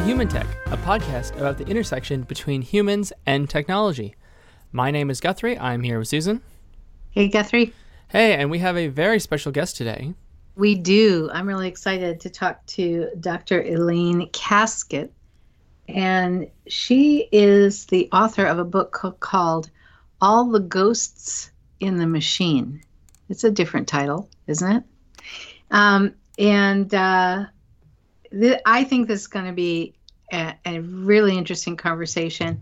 to Human Tech, a podcast about the intersection between humans and technology. My name is Guthrie. I'm here with Susan. Hey, Guthrie. Hey, and we have a very special guest today. We do. I'm really excited to talk to Dr. Elaine Kasket. And she is the author of a book called All the Ghosts in the Machine. It's a different title, isn't it? Um, and uh, th- I think this is going to be a, a, really interesting conversation.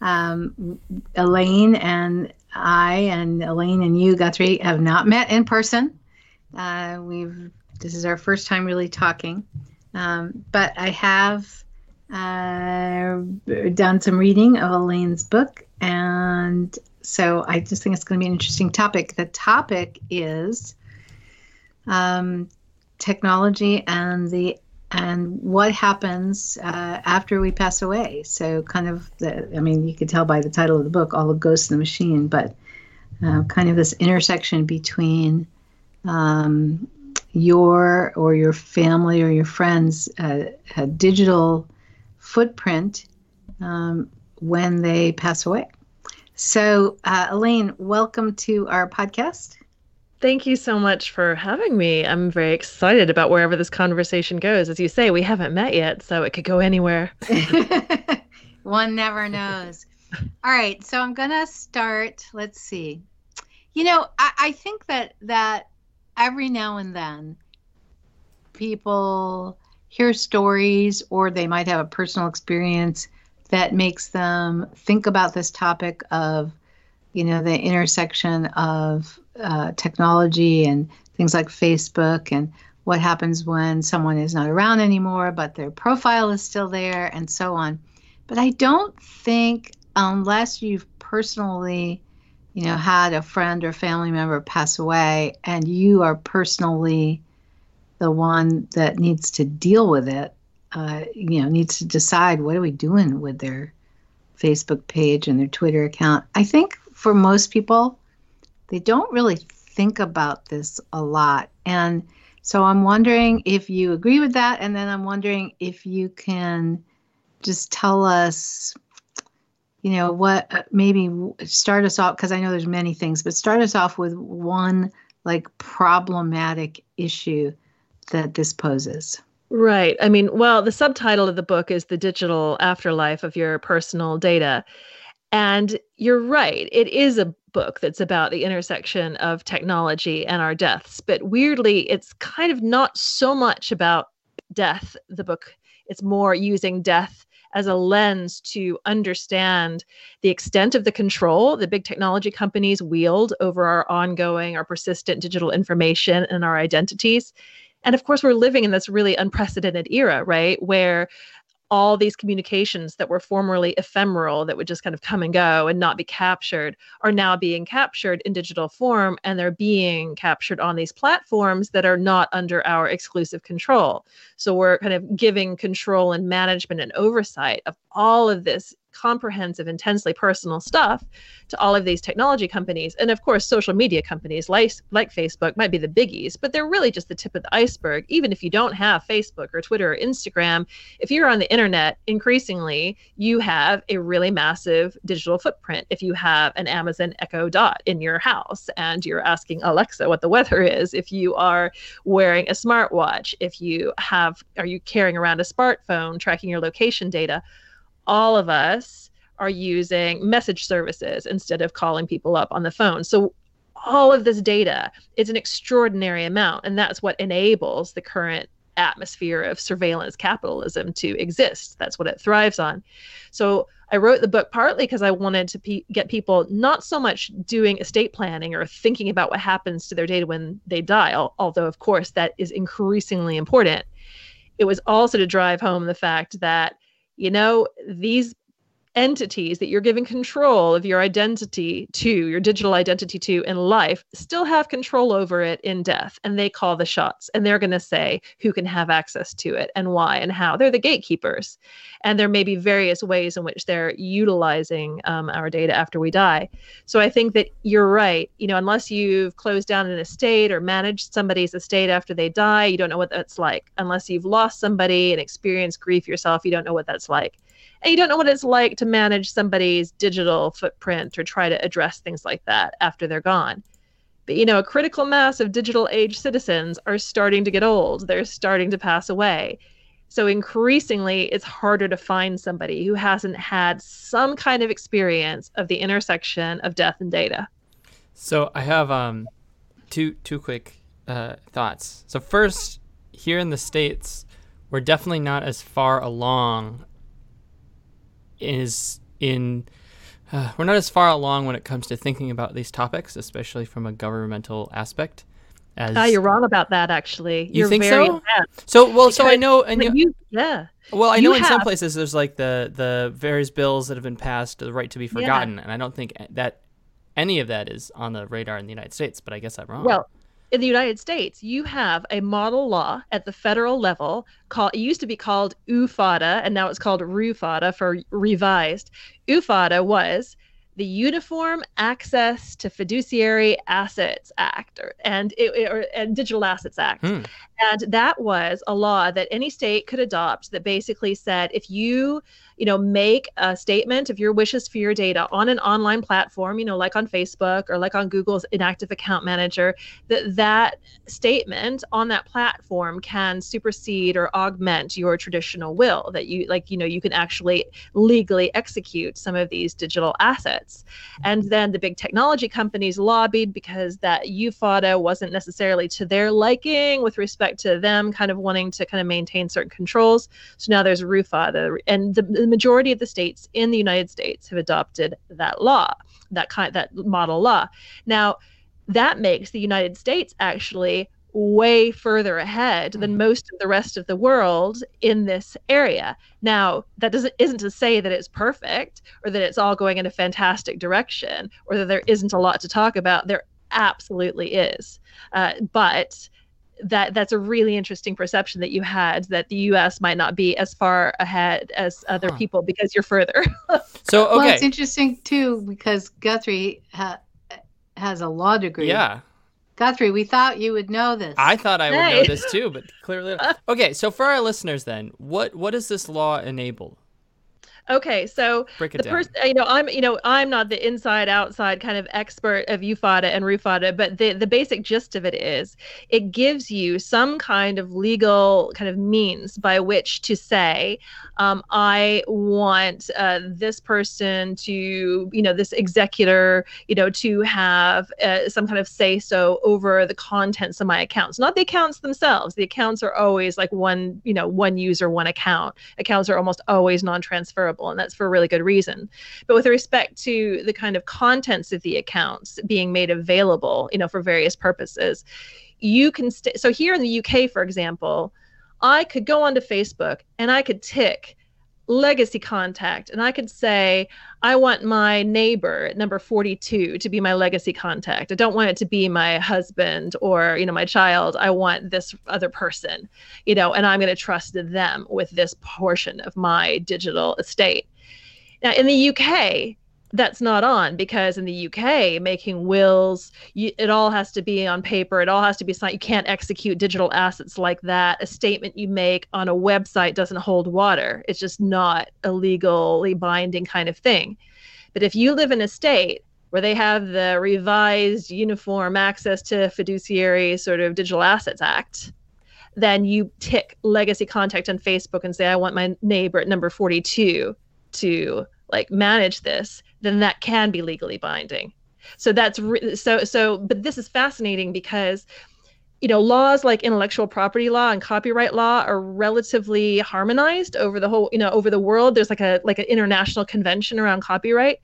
Um, Elaine and I, and Elaine and you, Guthrie, have not met in person. Uh, we've this is our first time really talking, um, but I have uh, done some reading of Elaine's book, and so I just think it's going to be an interesting topic. The topic is um, technology and the and what happens uh, after we pass away. So, kind of the, I mean, you could tell by the title of the book, All the Ghosts in the Machine, but uh, kind of this intersection between um, your or your family or your friends' uh, digital footprint um, when they pass away. So, uh, Elaine, welcome to our podcast. Thank you so much for having me. I'm very excited about wherever this conversation goes. As you say, we haven't met yet, so it could go anywhere. One never knows. All right, so I'm gonna start. Let's see. You know, I, I think that that every now and then people hear stories or they might have a personal experience that makes them think about this topic of you know the intersection of uh, technology and things like Facebook and what happens when someone is not around anymore, but their profile is still there and so on. But I don't think, unless you've personally, you know, had a friend or family member pass away and you are personally the one that needs to deal with it, uh, you know, needs to decide what are we doing with their Facebook page and their Twitter account. I think for most people, they don't really think about this a lot. And so I'm wondering if you agree with that. And then I'm wondering if you can just tell us, you know, what uh, maybe start us off, because I know there's many things, but start us off with one like problematic issue that this poses. Right. I mean, well, the subtitle of the book is The Digital Afterlife of Your Personal Data. And you're right, it is a book that's about the intersection of technology and our deaths. But weirdly, it's kind of not so much about death, the book. It's more using death as a lens to understand the extent of the control the big technology companies wield over our ongoing, our persistent digital information and our identities. And of course, we're living in this really unprecedented era, right? Where all these communications that were formerly ephemeral that would just kind of come and go and not be captured are now being captured in digital form and they're being captured on these platforms that are not under our exclusive control. So we're kind of giving control and management and oversight of all of this comprehensive, intensely personal stuff to all of these technology companies. And of course, social media companies like, like Facebook might be the biggies, but they're really just the tip of the iceberg. Even if you don't have Facebook or Twitter or Instagram, if you're on the internet, increasingly, you have a really massive digital footprint. If you have an Amazon Echo Dot in your house and you're asking Alexa what the weather is, if you are wearing a smartwatch, if you have, are you carrying around a smartphone tracking your location data? All of us are using message services instead of calling people up on the phone. So all of this data is an extraordinary amount and that's what enables the current atmosphere of surveillance capitalism to exist. That's what it thrives on. So i wrote the book partly because i wanted to pe- get people not so much doing estate planning or thinking about what happens to their data when they die although of course that is increasingly important. It was also to drive home the fact that you know, these entities that you're giving control of your identity to, your digital identity to in life, still have control over it in death. And they call the shots and they're going to say who can have access to it and why and how. They're the gatekeepers. And there may be various ways in which they're utilizing um, our data after we die. So I think that you're right. You know, unless you've closed down an estate or managed somebody's estate after they die, you don't know what that's like. Unless you've lost somebody and experienced grief yourself, you don't know what that's like and you don't know what it's like to manage somebody's digital footprint or try to address things like that after they're gone. But you know, a critical mass of digital age citizens are starting to get old. They're starting to pass away. So increasingly, it's harder to find somebody who hasn't had some kind of experience of the intersection of death and data. So I have um, two two quick uh, thoughts. So first, here in the states, we're definitely not as far along is in uh, we're not as far along when it comes to thinking about these topics, especially from a governmental aspect. As ah, you're wrong about that. Actually, you you're think so? So well, so I know, and you, you, yeah. Well, I know in have, some places there's like the the various bills that have been passed, the right to be forgotten, yeah. and I don't think that any of that is on the radar in the United States. But I guess I'm wrong. Well, in the United States, you have a model law at the federal level called it used to be called UFADA and now it's called RUFADA for revised. UFADA was the Uniform Access to Fiduciary Assets Act or, and it, or, and Digital Assets Act. Hmm. And that was a law that any state could adopt that basically said if you you know, make a statement of your wishes for your data on an online platform, you know, like on Facebook or like on Google's inactive account manager, that that statement on that platform can supersede or augment your traditional will that you like, you know, you can actually legally execute some of these digital assets. And then the big technology companies lobbied because that UFADA wasn't necessarily to their liking with respect to them kind of wanting to kind of maintain certain controls. So now there's RUFADA and the, the majority of the states in the United States have adopted that law, that kind that model law. Now, that makes the United States actually way further ahead than hmm. most of the rest of the world in this area. Now, that doesn't isn't to say that it's perfect or that it's all going in a fantastic direction or that there isn't a lot to talk about. There absolutely is, uh, but that that's a really interesting perception that you had that the U.S. might not be as far ahead as other huh. people because you're further. so okay, well, it's interesting too because Guthrie ha- has a law degree. Yeah. Guthrie, we thought you would know this. I thought I would hey. know this too, but clearly. Okay, so for our listeners, then, what what does this law enable? Okay, so Break it the person, you know, I'm, you know, I'm not the inside outside kind of expert of UFADA and RUFADA, but the the basic gist of it is, it gives you some kind of legal kind of means by which to say, um, I want uh, this person to, you know, this executor, you know, to have uh, some kind of say so over the contents of my accounts, not the accounts themselves. The accounts are always like one, you know, one user, one account. Accounts are almost always non-transferable, and that's for a really good reason. But with respect to the kind of contents of the accounts being made available, you know, for various purposes, you can. St- so here in the UK, for example I could go onto Facebook and I could tick legacy contact and I could say, I want my neighbor at number 42 to be my legacy contact. I don't want it to be my husband or, you know, my child. I want this other person, you know, and I'm going to trust them with this portion of my digital estate. Now, in the UK, that's not on because in the UK, making wills, you, it all has to be on paper. It all has to be signed. You can't execute digital assets like that. A statement you make on a website doesn't hold water. It's just not a legally binding kind of thing. But if you live in a state where they have the revised Uniform Access to Fiduciary sort of Digital Assets Act, then you tick legacy contact on Facebook and say, I want my neighbor at number 42 to like manage this, then that can be legally binding. So that's re- so so. But this is fascinating because you know laws like intellectual property law and copyright law are relatively harmonized over the whole you know over the world there's like a like an international convention around copyright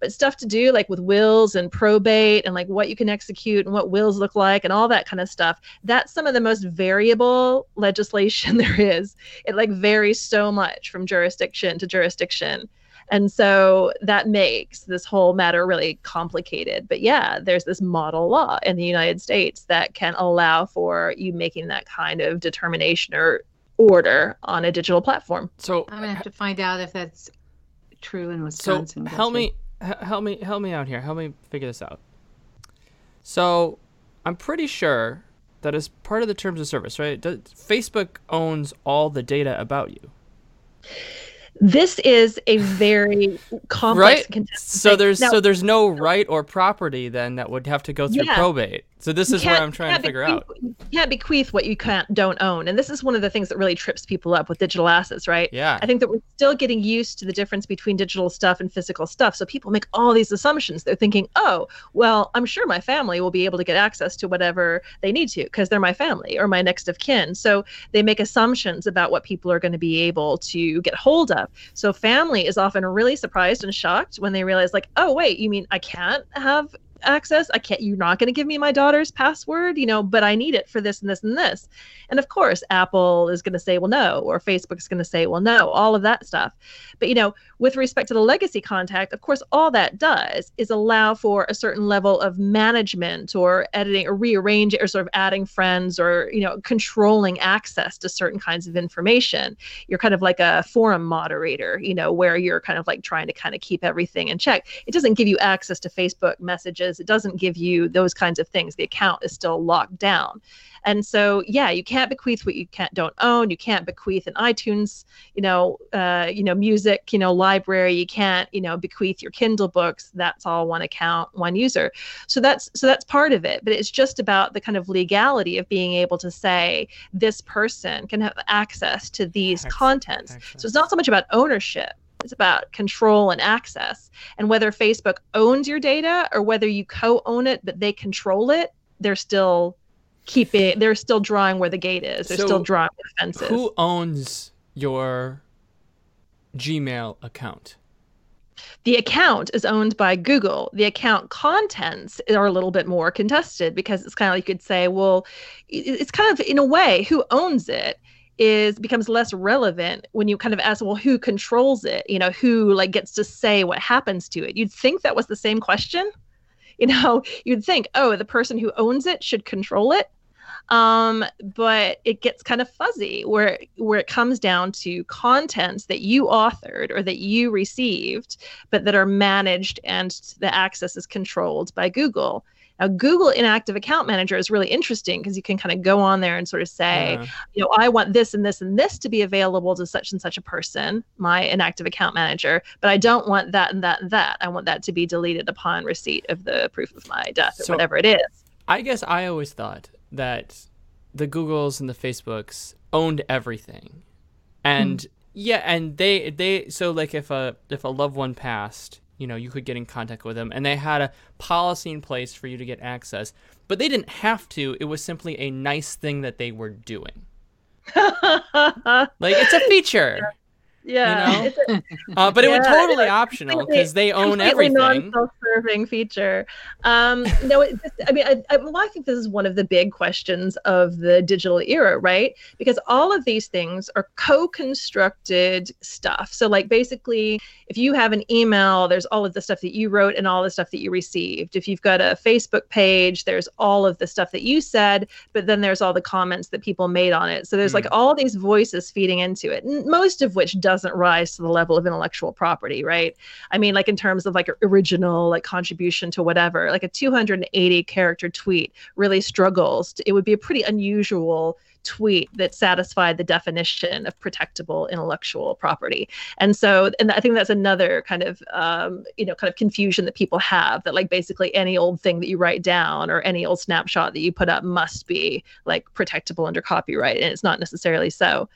but stuff to do like with wills and probate and like what you can execute and what wills look like and all that kind of stuff that's some of the most variable legislation there is it like varies so much from jurisdiction to jurisdiction And so that makes this whole matter really complicated. But yeah, there's this model law in the United States that can allow for you making that kind of determination or order on a digital platform. So I'm gonna have to find out if that's true in Wisconsin. So help me, help me, help me out here. Help me figure this out. So I'm pretty sure that as part of the terms of service, right? Facebook owns all the data about you. This is a very complex right? So there's now, so there's no right or property then that would have to go through yeah. probate. So this is where I'm trying to figure out. You can't bequeath what you can't don't own, and this is one of the things that really trips people up with digital assets, right? Yeah. I think that we're still getting used to the difference between digital stuff and physical stuff. So people make all these assumptions. They're thinking, oh, well, I'm sure my family will be able to get access to whatever they need to because they're my family or my next of kin. So they make assumptions about what people are going to be able to get hold of. So family is often really surprised and shocked when they realize, like, oh wait, you mean I can't have access. I can't, you're not going to give me my daughter's password, you know, but I need it for this and this and this. And of course, Apple is going to say, well, no, or Facebook is going to say, well, no, all of that stuff. But, you know, with respect to the legacy contact, of course, all that does is allow for a certain level of management or editing or rearranging or sort of adding friends or, you know, controlling access to certain kinds of information. You're kind of like a forum moderator, you know, where you're kind of like trying to kind of keep everything in check. It doesn't give you access to Facebook messages it doesn't give you those kinds of things. The account is still locked down. And so, yeah, you can't bequeath what you can't don't own. You can't bequeath an iTunes, you know, uh, you know, music, you know, library. You can't, you know, bequeath your Kindle books. That's all one account, one user. So that's so that's part of it. But it's just about the kind of legality of being able to say this person can have access to these contents. So it's not so much about ownership it's about control and access. And whether Facebook owns your data or whether you co-own it but they control it, they're still keeping they're still drawing where the gate is. They're so still drawing the fences. Who owns your Gmail account? The account is owned by Google. The account contents are a little bit more contested because it's kind of like you could say, well, it's kind of in a way who owns it is becomes less relevant when you kind of ask well who controls it? You know who like gets to say what happens to it? You'd think that was the same question. You know you'd think oh the person who owns it should control it. Um, but it gets kind of fuzzy where where it comes down to contents that you authored or that you received but that are managed and the access is controlled by google now, Google Inactive Account Manager is really interesting because you can kind of go on there and sort of say, yeah. you know, I want this and this and this to be available to such and such a person, my inactive account manager, but I don't want that and that and that. I want that to be deleted upon receipt of the proof of my death or so whatever it is. I guess I always thought that the Googles and the Facebooks owned everything. And mm. yeah, and they they so like if a if a loved one passed, you know you could get in contact with them. And they had a policy in place for you to get access. But they didn't have to. It was simply a nice thing that they were doing. Like it's a feature yeah, you know? uh, but yeah, it was totally optional because they own everything. Non-self-serving feature. Um, no, it just, I mean, I, I, well, I think this is one of the big questions of the digital era, right? Because all of these things are co-constructed stuff. So, like, basically, if you have an email, there's all of the stuff that you wrote and all the stuff that you received. If you've got a Facebook page, there's all of the stuff that you said, but then there's all the comments that people made on it. So there's mm. like all these voices feeding into it, most of which does doesn't rise to the level of intellectual property, right? I mean, like in terms of like original, like contribution to whatever, like a 280 character tweet really struggles. To, it would be a pretty unusual tweet that satisfied the definition of protectable intellectual property. And so, and I think that's another kind of, um, you know, kind of confusion that people have that like basically any old thing that you write down or any old snapshot that you put up must be like protectable under copyright. And it's not necessarily so.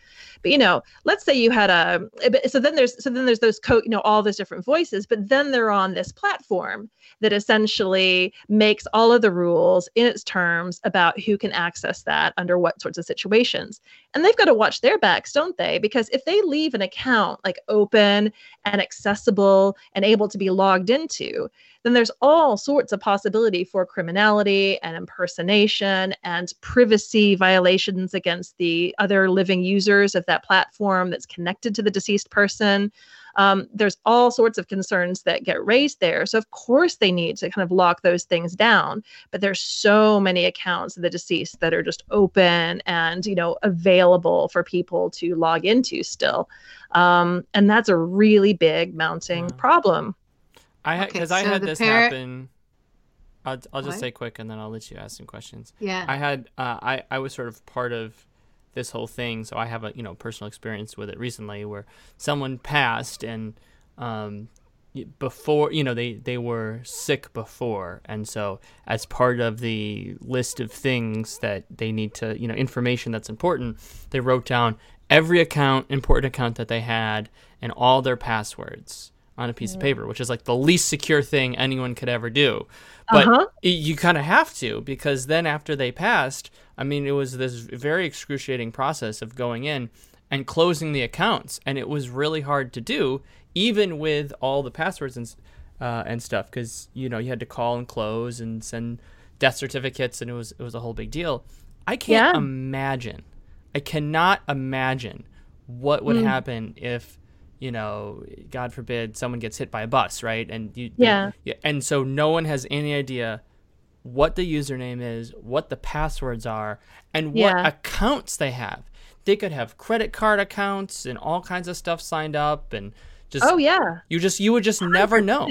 But, you know, let's say you had a, so then there's, so then there's those, co- you know, all those different voices, but then they're on this platform that essentially makes all of the rules in its terms about who can access that under what sorts of situations. And they've got to watch their backs, don't they? Because if they leave an account like open and accessible and able to be logged into, then there's all sorts of possibility for criminality and impersonation and privacy violations against the other living users of that platform that's connected to the deceased person. Um, there's all sorts of concerns that get raised there. So of course they need to kind of lock those things down. But there's so many accounts of the deceased that are just open and you know available for people to log into still, um, and that's a really big mounting yeah. problem. I because okay, so I had this parrot... happen. I'll, I'll just what? say quick and then I'll let you ask some questions. Yeah. I had uh, I I was sort of part of this whole thing, so I have a you know personal experience with it recently where someone passed and um, before you know they they were sick before and so as part of the list of things that they need to you know information that's important they wrote down every account important account that they had and all their passwords on a piece of paper, which is like the least secure thing anyone could ever do. But uh-huh. you kind of have to because then after they passed, I mean, it was this very excruciating process of going in and closing the accounts, and it was really hard to do, even with all the passwords and uh, and stuff, because you know you had to call and close and send death certificates, and it was it was a whole big deal. I can't yeah. imagine. I cannot imagine what would mm. happen if you know, God forbid someone gets hit by a bus, right? And you, yeah. You, and so no one has any idea what the username is, what the passwords are, and what yeah. accounts they have. They could have credit card accounts and all kinds of stuff signed up, and just oh yeah, you just you would just never know.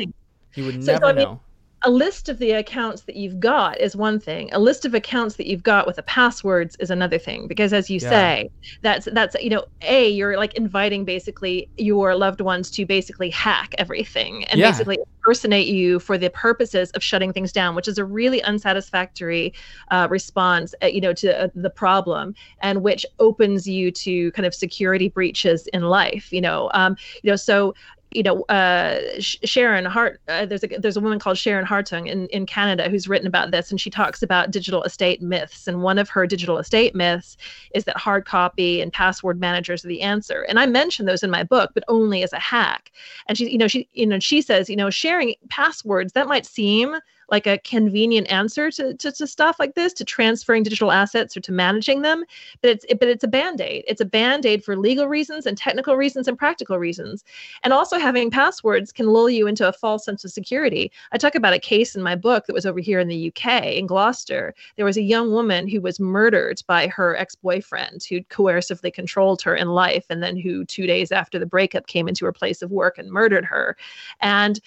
You would so, never so, I mean, know a list of the accounts that you've got is one thing a list of accounts that you've got with the passwords is another thing because as you yeah. say that's that's you know a you're like inviting basically your loved ones to basically hack everything and yeah. basically impersonate you for the purposes of shutting things down which is a really unsatisfactory uh, response uh, you know to uh, the problem and which opens you to kind of security breaches in life you know um, you know so you know, uh, Sharon Hart. Uh, there's a there's a woman called Sharon Hartung in in Canada who's written about this, and she talks about digital estate myths. And one of her digital estate myths is that hard copy and password managers are the answer. And I mention those in my book, but only as a hack. And she, you know, she, you know, she says, you know, sharing passwords that might seem like a convenient answer to, to, to stuff like this, to transferring digital assets or to managing them. But it's it, but it's a band-aid. It's a band-aid for legal reasons and technical reasons and practical reasons. And also having passwords can lull you into a false sense of security. I talk about a case in my book that was over here in the UK in Gloucester. There was a young woman who was murdered by her ex-boyfriend who coercively controlled her in life and then who 2 days after the breakup came into her place of work and murdered her. And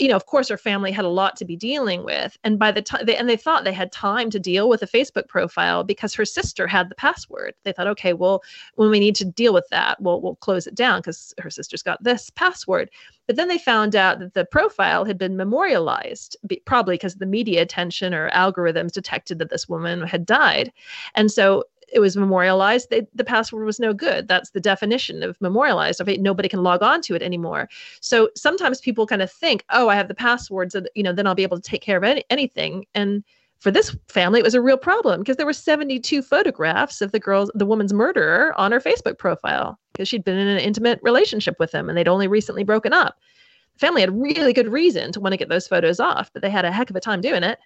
you know, of course, her family had a lot to be dealing with. And by the time they, and they thought they had time to deal with a Facebook profile because her sister had the password. They thought, okay, well, when we need to deal with that, we'll, we'll close it down because her sister's got this password. But then they found out that the profile had been memorialized, probably because the media attention or algorithms detected that this woman had died. And so it was memorialized, they, the password was no good. That's the definition of memorialized. Of it, nobody can log on to it anymore. So sometimes people kind of think, oh, I have the passwords, and you know, then I'll be able to take care of any, anything. And for this family, it was a real problem because there were 72 photographs of the girl's, the woman's murderer on her Facebook profile because she'd been in an intimate relationship with him and they'd only recently broken up. The family had really good reason to want to get those photos off, but they had a heck of a time doing it.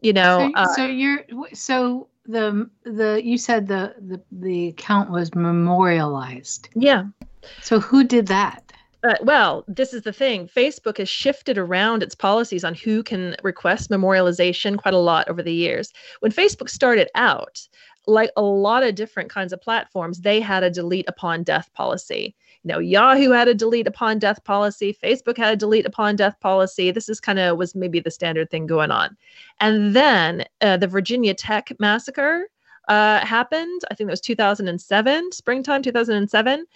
You know. So, uh, so you're so the the you said the the the account was memorialized. Yeah. So who did that? Uh, well, this is the thing. Facebook has shifted around its policies on who can request memorialization quite a lot over the years. When Facebook started out, like a lot of different kinds of platforms, they had a delete upon death policy. Know, Yahoo had a delete upon death policy, Facebook had a delete upon death policy. This is kind of was maybe the standard thing going on. And then uh, the Virginia Tech massacre uh, happened. I think that was 2007, springtime 2007,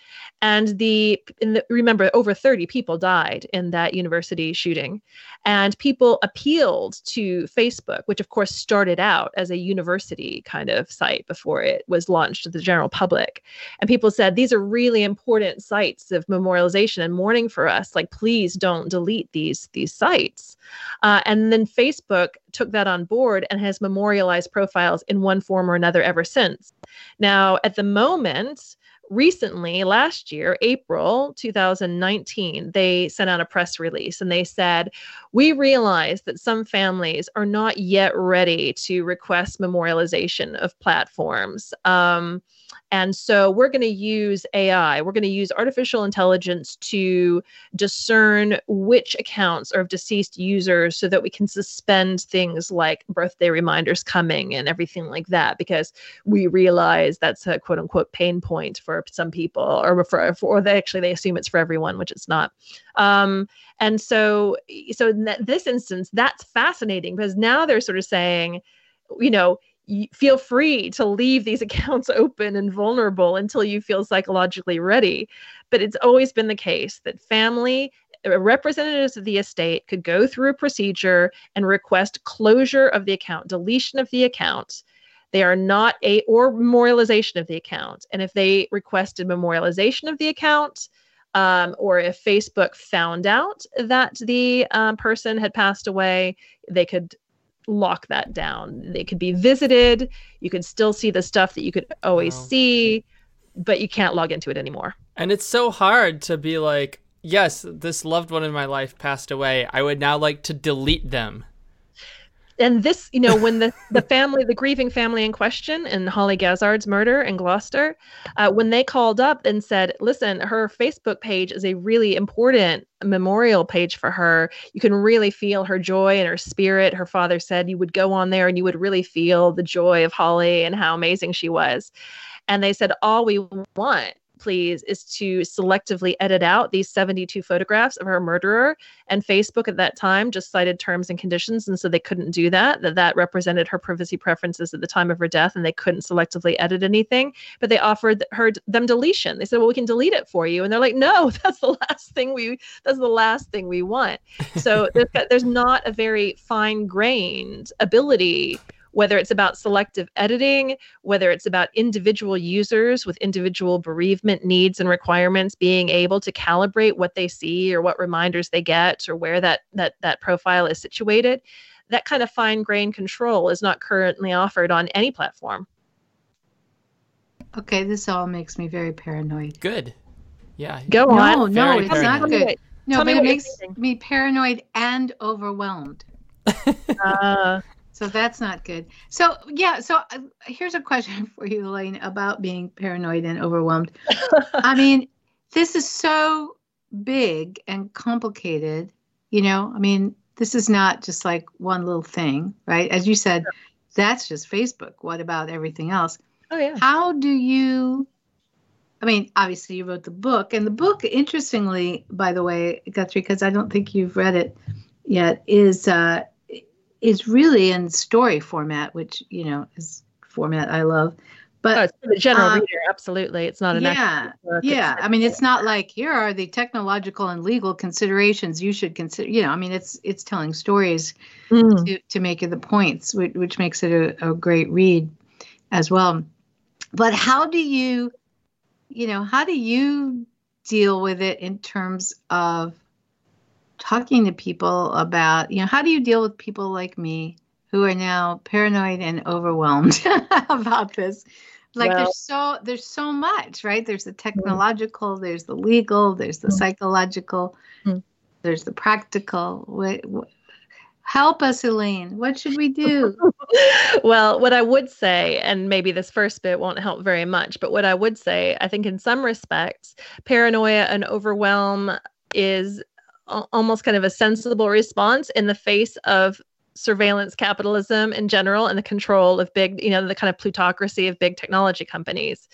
and the, the, remember over 30 people died in that university shooting, and people appealed to Facebook, which of course started out as a university kind of site before it was launched to the general public, and people said these are really important sites of memorialization and mourning for us. Like please don't delete these these sites, uh, and then Facebook took that on board and has memorialized profiles in one form or another ever since. Now, at the moment, recently, last year, April 2019, they sent out a press release and they said, We realize that some families are not yet ready to request memorialization of platforms. Um, and so we're going to use AI, we're going to use artificial intelligence to discern which accounts are of deceased users so that we can suspend things like birthday reminders coming and everything like that, because we realize that's a quote unquote pain point for some people, or for, or they actually they assume it's for everyone, which it's not. Um, and so, so in this instance, that's fascinating because now they're sort of saying, you know, feel free to leave these accounts open and vulnerable until you feel psychologically ready. But it's always been the case that family uh, representatives of the estate could go through a procedure and request closure of the account, deletion of the account. They are not a or memorialization of the account. And if they requested memorialization of the account, um, or if Facebook found out that the um, person had passed away, they could lock that down. They could be visited. You could still see the stuff that you could always wow. see, but you can't log into it anymore. And it's so hard to be like, yes, this loved one in my life passed away. I would now like to delete them and this, you know, when the the family, the grieving family in question in Holly Gazzard's murder in Gloucester, uh, when they called up and said, "Listen, her Facebook page is a really important memorial page for her. You can really feel her joy and her spirit." Her father said you would go on there and you would really feel the joy of Holly and how amazing she was. And they said, "All we want please, is to selectively edit out these 72 photographs of her murderer. And Facebook at that time just cited terms and conditions. And so they couldn't do that, that that represented her privacy preferences at the time of her death. And they couldn't selectively edit anything. But they offered her them deletion. They said, well, we can delete it for you. And they're like, no, that's the last thing we, that's the last thing we want. So there's, there's not a very fine grained ability whether it's about selective editing, whether it's about individual users with individual bereavement needs and requirements being able to calibrate what they see or what reminders they get or where that that that profile is situated. That kind of fine grained control is not currently offered on any platform. Okay, this all makes me very paranoid. Good. Yeah. Go no, on. No, no, it's not good. No, Tell but it makes me paranoid and overwhelmed. uh, so that's not good. So yeah, so uh, here's a question for you, Elaine, about being paranoid and overwhelmed. I mean, this is so big and complicated. You know, I mean, this is not just like one little thing, right? As you said, sure. that's just Facebook. What about everything else? Oh yeah. How do you? I mean, obviously you wrote the book, and the book, interestingly, by the way, Guthrie, because I don't think you've read it yet, is uh, is really in story format, which you know is format I love. But oh, the general um, reader, absolutely, it's not an yeah, yeah. I mean, it's not like here are the technological and legal considerations you should consider. You know, I mean, it's it's telling stories mm. to to make the points, which, which makes it a, a great read as well. But how do you, you know, how do you deal with it in terms of talking to people about, you know, how do you deal with people like me who are now paranoid and overwhelmed about this? Like well, there's so there's so much, right? There's the mm-hmm. technological, mm-hmm. there's the legal, there's the mm-hmm. psychological, mm-hmm. there's the practical. What, what, help us, Elaine. What should we do? well, what I would say, and maybe this first bit won't help very much, but what I would say, I think in some respects, paranoia and overwhelm is almost kind of a sensible response in the face of surveillance capitalism in general and the control of big, you know, the kind of plutocracy of big technology companies.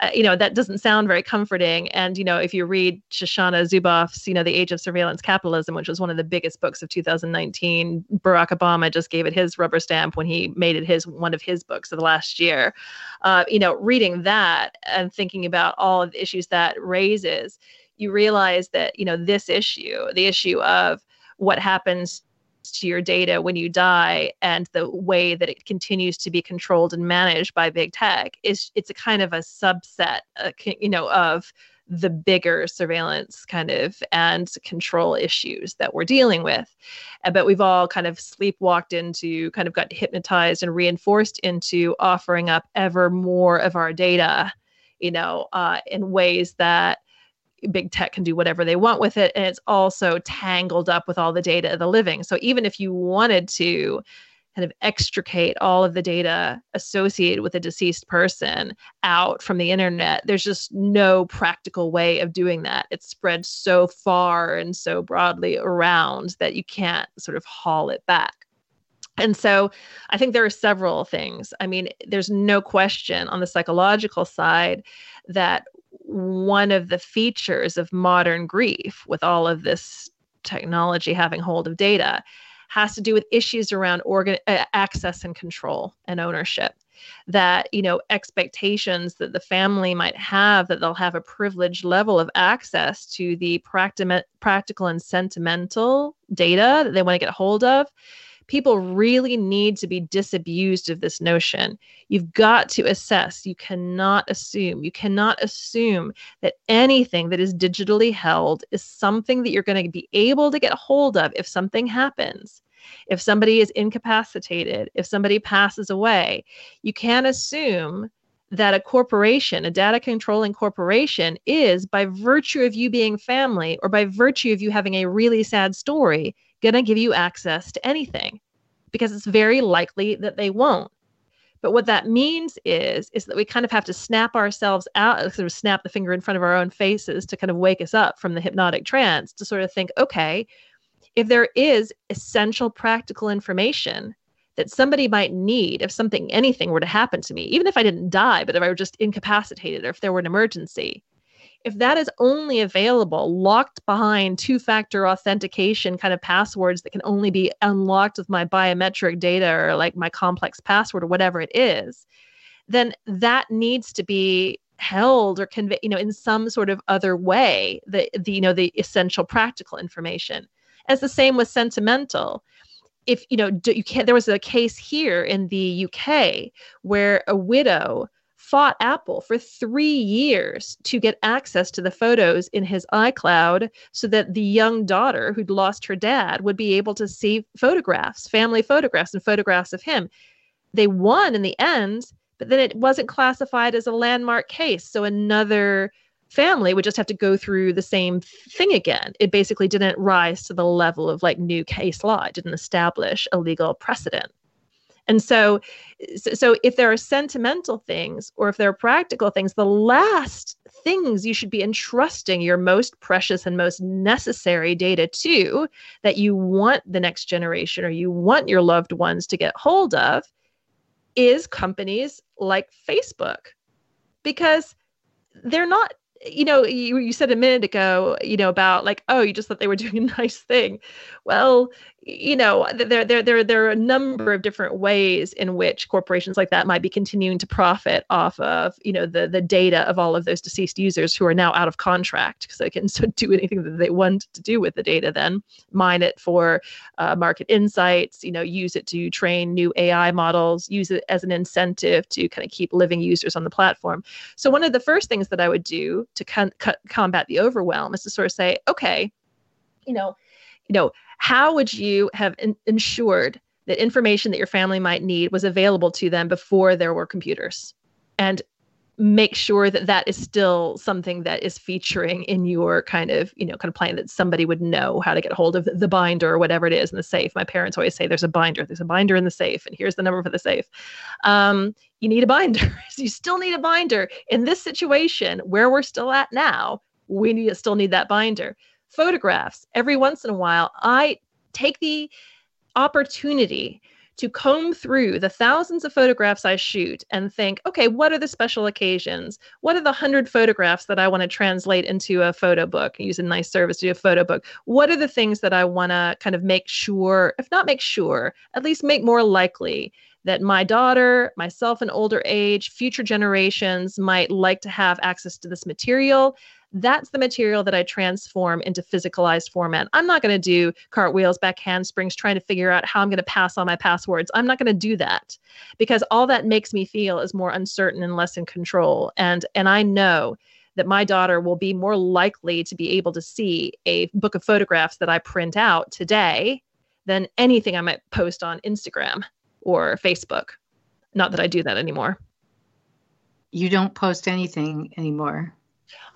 Uh, you know, that doesn't sound very comforting. And, you know, if you read Shoshana Zuboff's, you know, The Age of Surveillance Capitalism, which was one of the biggest books of 2019, Barack Obama just gave it his rubber stamp when he made it his one of his books of the last year. Uh, you know, reading that and thinking about all of the issues that raises, you realize that you know this issue the issue of what happens to your data when you die and the way that it continues to be controlled and managed by big tech is it's a kind of a subset uh, you know of the bigger surveillance kind of and control issues that we're dealing with. But we've all kind of sleepwalked into, kind of got hypnotized and reinforced into offering up ever more of our data you know, uh, in ways that big tech can do whatever they want with it. And it's also tangled up with all the data of the living. So even if you wanted to kind of extricate all of the data associated with a deceased person out from the internet, there's just no practical way of doing that. It's spread so far and so broadly around that you can't sort of haul it back. And so I think there are several things. I mean, there's no question on the psychological side that one of the features of modern grief, with all of this technology having hold of data, has to do with issues around organ uh, access and control and ownership. That you know expectations that the family might have that they'll have a privileged level of access to the practi- practical and sentimental data that they want to get hold of people really need to be disabused of this notion. You've got to assess. You cannot assume. You cannot assume that anything that is digitally held is something that you're going to be able to get hold of if something happens. If somebody is incapacitated, if somebody passes away, you can't assume that a corporation, a data controlling corporation, is by virtue of you being family or by virtue of you having a really sad story, going to give you access to anything because it's very likely that they won't. But what that means is is that we kind of have to snap ourselves out, sort of snap the finger in front of our own faces to kind of wake us up from the hypnotic trance to sort of think, okay, if there is essential practical information that somebody might need if something anything were to happen to me, even if I didn't die, but if I were just incapacitated or if there were an emergency, if that is only available locked behind two factor authentication kind of passwords that can only be unlocked with my biometric data or like my complex password or whatever it is, then that needs to be held or convey you know in some sort of other way the, the you know the essential practical information. As the same with sentimental. If you know do, you can't there was a case here in the uk where a widow fought Apple for three years to get access to the photos in his iCloud so that the young daughter who'd lost her dad would be able to see photographs, family photographs, and photographs of him. They won in the end, but then it wasn't classified as a landmark case. So another family would just have to go through the same thing again. It basically didn't rise to the level of like new case law, it didn't establish a legal precedent. And so, so if there are sentimental things or if there are practical things, the last things you should be entrusting your most precious and most necessary data to that you want the next generation or you want your loved ones to get hold of is companies like Facebook because they're not you know, you, you said a minute ago, you know, about like, oh, you just thought they were doing a nice thing. Well, you know, there, there, there, there are a number of different ways in which corporations like that might be continuing to profit off of, you know, the the data of all of those deceased users who are now out of contract because they can so do anything that they want to do with the data. Then mine it for uh, market insights, you know, use it to train new AI models, use it as an incentive to kind of keep living users on the platform. So one of the first things that I would do to con- combat the overwhelm is to sort of say, okay, you know, you know how would you have in- ensured that information that your family might need was available to them before there were computers? And make sure that that is still something that is featuring in your kind of you know kind of plan that somebody would know how to get hold of the binder or whatever it is in the safe. My parents always say there's a binder there's a binder in the safe and here's the number for the safe. Um, you need a binder. You still need a binder. In this situation where we're still at now we need still need that binder photographs every once in a while i take the opportunity to comb through the thousands of photographs I shoot and think, okay, what are the special occasions? What are the hundred photographs that I want to translate into a photo book? Use a nice service to do a photo book. What are the things that I want to kind of make sure, if not make sure, at least make more likely that my daughter, myself in older age, future generations might like to have access to this material that's the material that I transform into physicalized format. I'm not going to do cartwheels, back handsprings, trying to figure out how I'm going to pass on my passwords. I'm not going to do that because all that makes me feel is more uncertain and less in control. And and I know that my daughter will be more likely to be able to see a book of photographs that I print out today than anything I might post on Instagram or Facebook. Not that I do that anymore. you don't post anything anymore.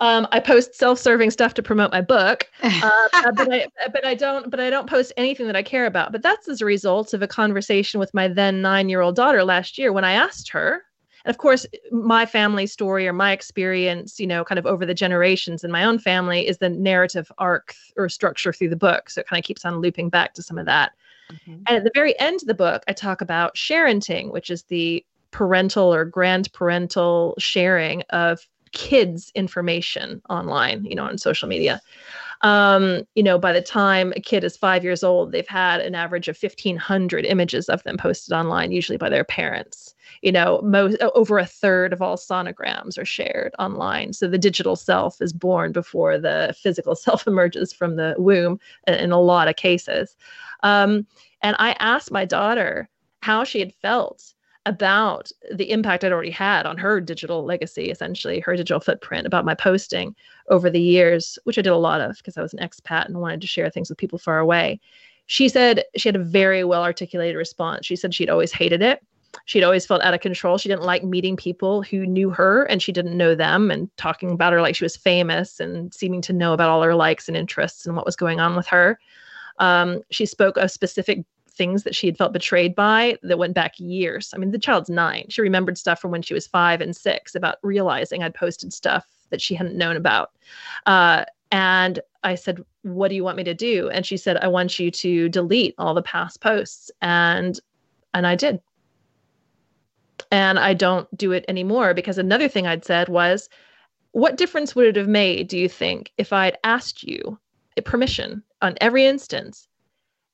Um, I post self-serving stuff to promote my book, uh, but I but I don't but I don't post anything that I care about. But that's as a result of a conversation with my then nine-year-old daughter last year when I asked her. And of course, my family story or my experience, you know, kind of over the generations in my own family is the narrative arc or structure through the book. So it kind of keeps on looping back to some of that. Mm-hmm. And at the very end of the book, I talk about sharenting, which is the parental or grandparental sharing of kids information online you know on social media um, you know by the time a kid is five years old they've had an average of 1500 images of them posted online usually by their parents you know most over a third of all sonograms are shared online so the digital self is born before the physical self emerges from the womb in a lot of cases um, and i asked my daughter how she had felt about the impact I'd already had on her digital legacy, essentially, her digital footprint, about my posting over the years, which I did a lot of because I was an expat and wanted to share things with people far away. She said she had a very well articulated response. She said she'd always hated it. She'd always felt out of control. She didn't like meeting people who knew her and she didn't know them and talking about her like she was famous and seeming to know about all her likes and interests and what was going on with her. Um, she spoke of specific things that she had felt betrayed by that went back years. I mean, the child's nine. She remembered stuff from when she was five and six about realizing I'd posted stuff that she hadn't known about. Uh, and I said, What do you want me to do? And she said, I want you to delete all the past posts. And and I did. And I don't do it anymore because another thing I'd said was, What difference would it have made, do you think, if I'd asked you permission on every instance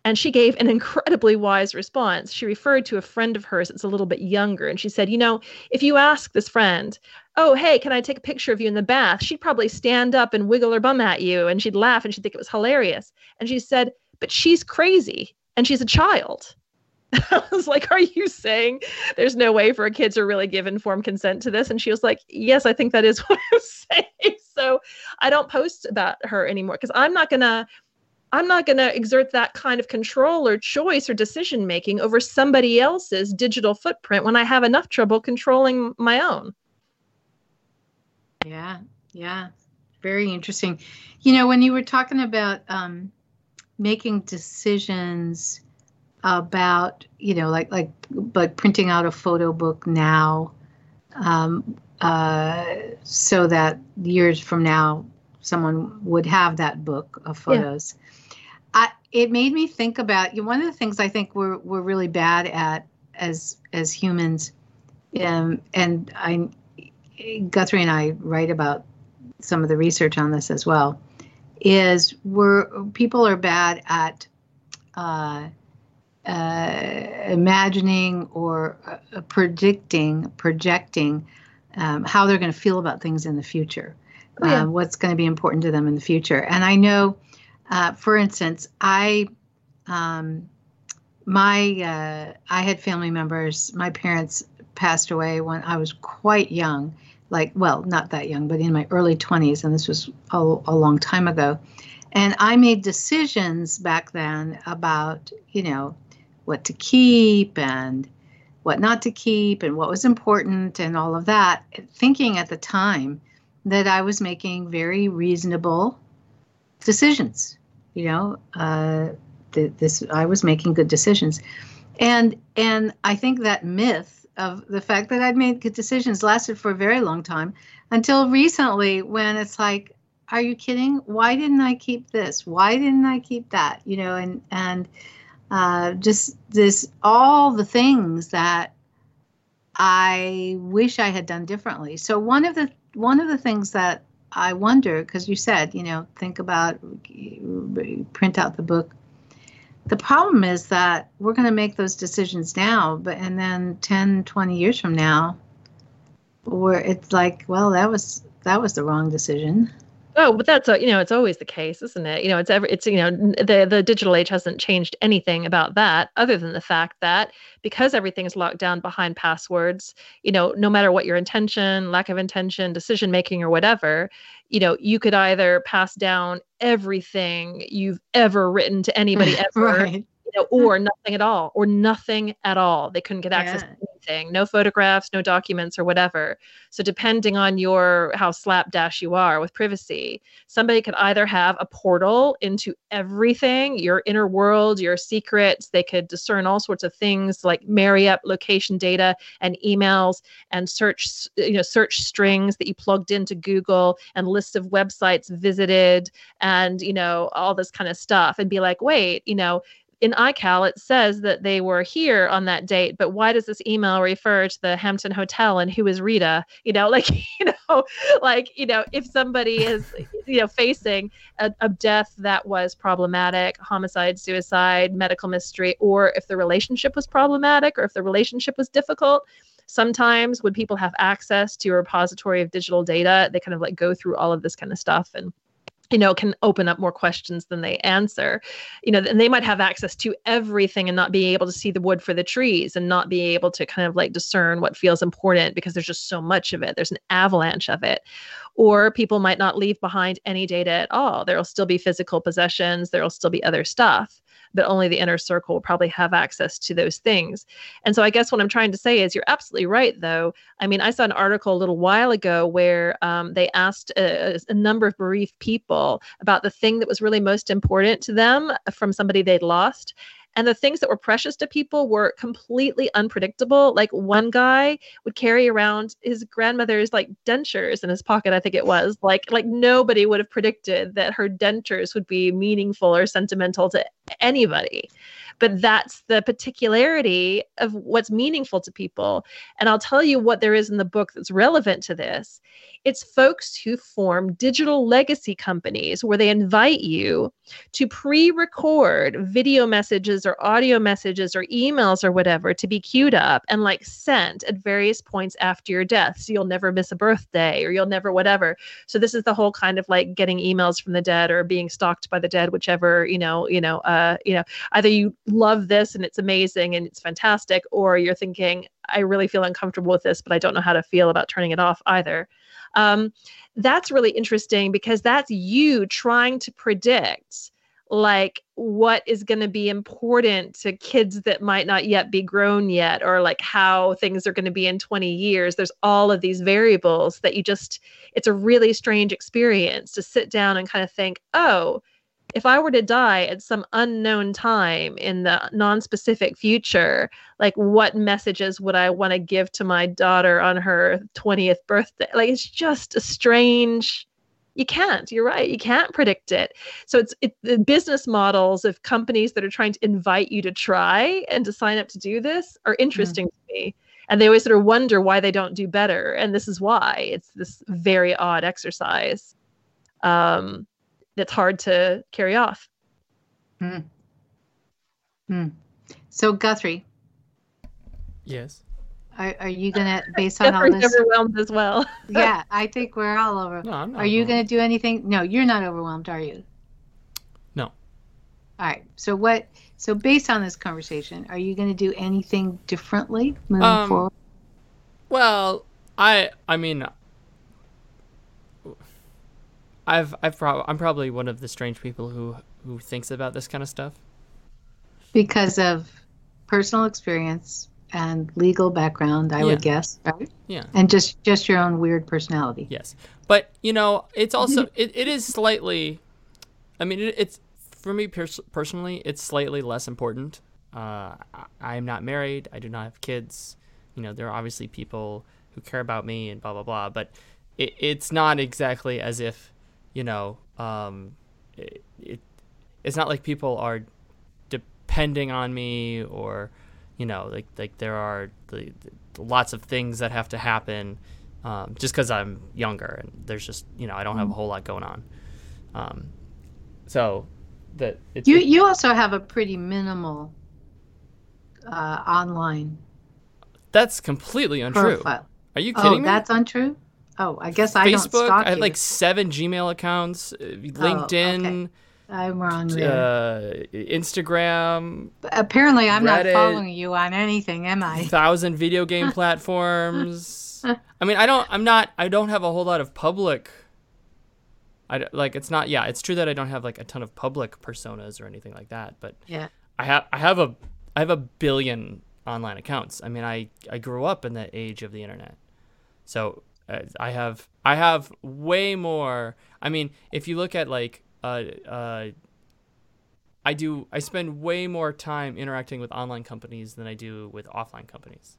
and she gave an incredibly wise response. She referred to a friend of hers that's a little bit younger. And she said, You know, if you ask this friend, Oh, hey, can I take a picture of you in the bath? She'd probably stand up and wiggle her bum at you and she'd laugh and she'd think it was hilarious. And she said, But she's crazy and she's a child. I was like, Are you saying there's no way for a kid to really give informed consent to this? And she was like, Yes, I think that is what I'm saying. So I don't post about her anymore because I'm not going to I'm not going to exert that kind of control or choice or decision making over somebody else's digital footprint when I have enough trouble controlling my own. Yeah, yeah. Very interesting. You know, when you were talking about um, making decisions about, you know, like like like printing out a photo book now, um, uh, so that years from now someone would have that book of photos. Yeah. I, it made me think about you know, one of the things I think we're we're really bad at as as humans, um, and I Guthrie and I write about some of the research on this as well. Is we're people are bad at uh, uh, imagining or uh, predicting, projecting um, how they're going to feel about things in the future, oh, yeah. Uh, what's going to be important to them in the future. And I know uh, for instance, I, um, my, uh, I had family members. My parents passed away when I was quite young, like, well, not that young, but in my early 20s, and this was a, a long time ago. And I made decisions back then about, you know, what to keep and what not to keep and what was important and all of that, thinking at the time that I was making very reasonable decisions. You know, uh, this I was making good decisions, and and I think that myth of the fact that I'd made good decisions lasted for a very long time until recently when it's like, are you kidding? Why didn't I keep this? Why didn't I keep that? You know, and and uh, just this all the things that I wish I had done differently. So one of the one of the things that I wonder because you said, you know, think about print out the book. The problem is that we're going to make those decisions now, but and then 10, 20 years from now, where it's like, well, that was that was the wrong decision. Oh, but that's a, you know, it's always the case, isn't it? You know, it's ever, it's you know, the the digital age hasn't changed anything about that, other than the fact that because everything is locked down behind passwords, you know, no matter what your intention, lack of intention, decision making, or whatever, you know, you could either pass down everything you've ever written to anybody ever, right. you know, or nothing at all, or nothing at all. They couldn't get access yeah. to anything, no photographs, no documents or whatever. So depending on your how slapdash you are with privacy, somebody could either have a portal into everything, your inner world, your secrets. They could discern all sorts of things like marry up location data and emails and search, you know, search strings that you plugged into Google and lists of websites visited and, you know, all this kind of stuff and be like, wait, you know, in iCal, it says that they were here on that date, but why does this email refer to the Hampton Hotel and who is Rita? You know, like, you know, like, you know, if somebody is, you know, facing a, a death that was problematic, homicide, suicide, medical mystery, or if the relationship was problematic or if the relationship was difficult, sometimes when people have access to a repository of digital data, they kind of like go through all of this kind of stuff and you know can open up more questions than they answer. You know and they might have access to everything and not be able to see the wood for the trees and not be able to kind of like discern what feels important because there's just so much of it. There's an avalanche of it. Or people might not leave behind any data at all. There'll still be physical possessions. There'll still be other stuff but only the inner circle will probably have access to those things. And so I guess what I'm trying to say is you're absolutely right, though. I mean, I saw an article a little while ago where um, they asked a, a number of bereaved people about the thing that was really most important to them from somebody they'd lost and the things that were precious to people were completely unpredictable like one guy would carry around his grandmother's like dentures in his pocket i think it was like like nobody would have predicted that her dentures would be meaningful or sentimental to anybody but that's the particularity of what's meaningful to people and i'll tell you what there is in the book that's relevant to this it's folks who form digital legacy companies where they invite you to pre record video messages or audio messages or emails or whatever to be queued up and like sent at various points after your death. So you'll never miss a birthday or you'll never whatever. So this is the whole kind of like getting emails from the dead or being stalked by the dead, whichever, you know, you know, uh, you know, either you love this and it's amazing and it's fantastic, or you're thinking, I really feel uncomfortable with this, but I don't know how to feel about turning it off either. Um, that's really interesting because that's you trying to predict like what is going to be important to kids that might not yet be grown yet or like how things are going to be in 20 years there's all of these variables that you just it's a really strange experience to sit down and kind of think oh if I were to die at some unknown time in the non-specific future, like what messages would I want to give to my daughter on her 20th birthday? Like it's just a strange you can't you're right you can't predict it so it's it, the business models of companies that are trying to invite you to try and to sign up to do this are interesting mm-hmm. to me and they always sort of wonder why they don't do better and this is why it's this very odd exercise um, that's hard to carry off. Hmm. Hmm. So Guthrie. Yes. Are, are you gonna based on all this? overwhelmed as well. yeah, I think we're all over. No, I'm not are you gonna do anything? No, you're not overwhelmed, are you? No. All right. So what? So based on this conversation, are you gonna do anything differently moving um, forward? Well, I I mean I've I've prob- I'm probably one of the strange people who who thinks about this kind of stuff because of personal experience and legal background, I yeah. would guess, right? Yeah. And just just your own weird personality. Yes, but you know, it's also it, it is slightly. I mean, it, it's for me pers- personally, it's slightly less important. Uh, I am not married. I do not have kids. You know, there are obviously people who care about me and blah blah blah. But it, it's not exactly as if you know, um, it, it, it's not like people are depending on me or, you know, like like there are the, the lots of things that have to happen um, just because I'm younger and there's just you know I don't have a mm. whole lot going on. Um, so that you you also have a pretty minimal uh, online. That's completely untrue. Profile. Are you kidding oh, me? That's untrue. Oh, I guess I Facebook, don't I have like seven Gmail accounts, uh, LinkedIn. Oh, okay. I'm wrong there. Uh, Instagram. Apparently, I'm Reddit, not following you on anything, am I? Thousand video game platforms. I mean, I don't. I'm not. I don't have a whole lot of public. I like. It's not. Yeah, it's true that I don't have like a ton of public personas or anything like that. But yeah, I have. I have a. I have a billion online accounts. I mean, I I grew up in the age of the internet, so I have I have way more. I mean, if you look at like uh uh. I do. I spend way more time interacting with online companies than I do with offline companies.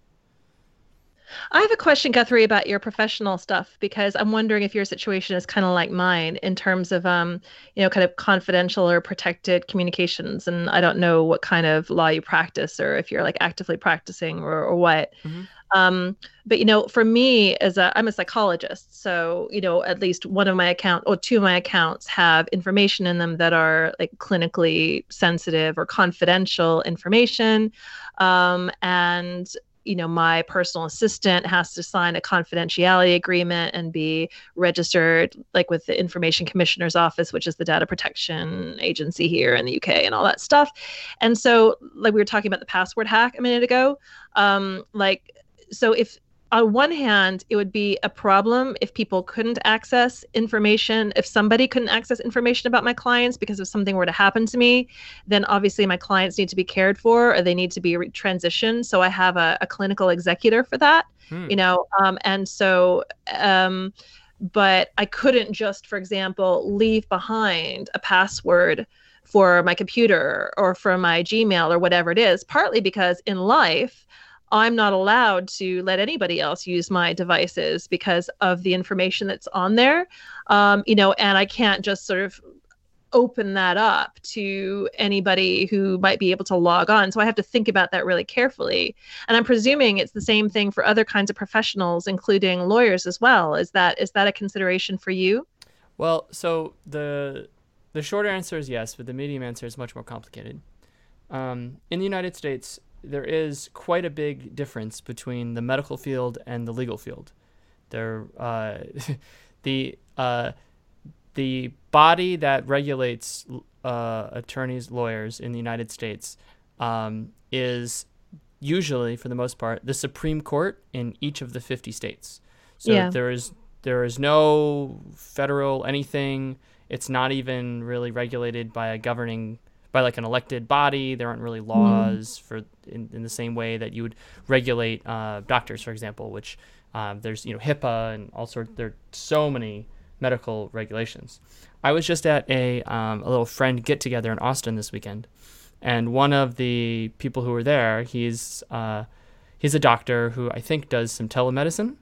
I have a question, Guthrie, about your professional stuff because I'm wondering if your situation is kind of like mine in terms of, um, you know, kind of confidential or protected communications. And I don't know what kind of law you practice or if you're like actively practicing or, or what. Mm-hmm. Um, but you know, for me, as a, I'm a psychologist, so you know, at least one of my account or two of my accounts have information in them that are like clinically sensitive or confidential information. Um, and you know my personal assistant has to sign a confidentiality agreement and be registered like with the information commissioner's office which is the data protection agency here in the uk and all that stuff and so like we were talking about the password hack a minute ago um, like so if on one hand, it would be a problem if people couldn't access information. If somebody couldn't access information about my clients because if something were to happen to me, then obviously my clients need to be cared for or they need to be re- transitioned. So I have a, a clinical executor for that, hmm. you know, um, and so. Um, but I couldn't just, for example, leave behind a password for my computer or for my Gmail or whatever it is, partly because in life, I'm not allowed to let anybody else use my devices because of the information that's on there. Um, you know, and I can't just sort of open that up to anybody who might be able to log on. So I have to think about that really carefully. And I'm presuming it's the same thing for other kinds of professionals, including lawyers as well. Is that is that a consideration for you? Well, so the the short answer is yes, but the medium answer is much more complicated. Um, in the United States, there is quite a big difference between the medical field and the legal field. There, uh, the uh, the body that regulates uh, attorneys, lawyers in the United States um, is usually, for the most part, the Supreme Court in each of the 50 states. So yeah. there is there is no federal anything. It's not even really regulated by a governing by like an elected body. There aren't really mm-hmm. laws mm. for in, in the same way that you would regulate uh, doctors, for example, which um, there's you know HIPAA and all sorts. There are so many medical regulations. I was just at a um, a little friend get together in Austin this weekend, and one of the people who were there, he's uh, he's a doctor who I think does some telemedicine,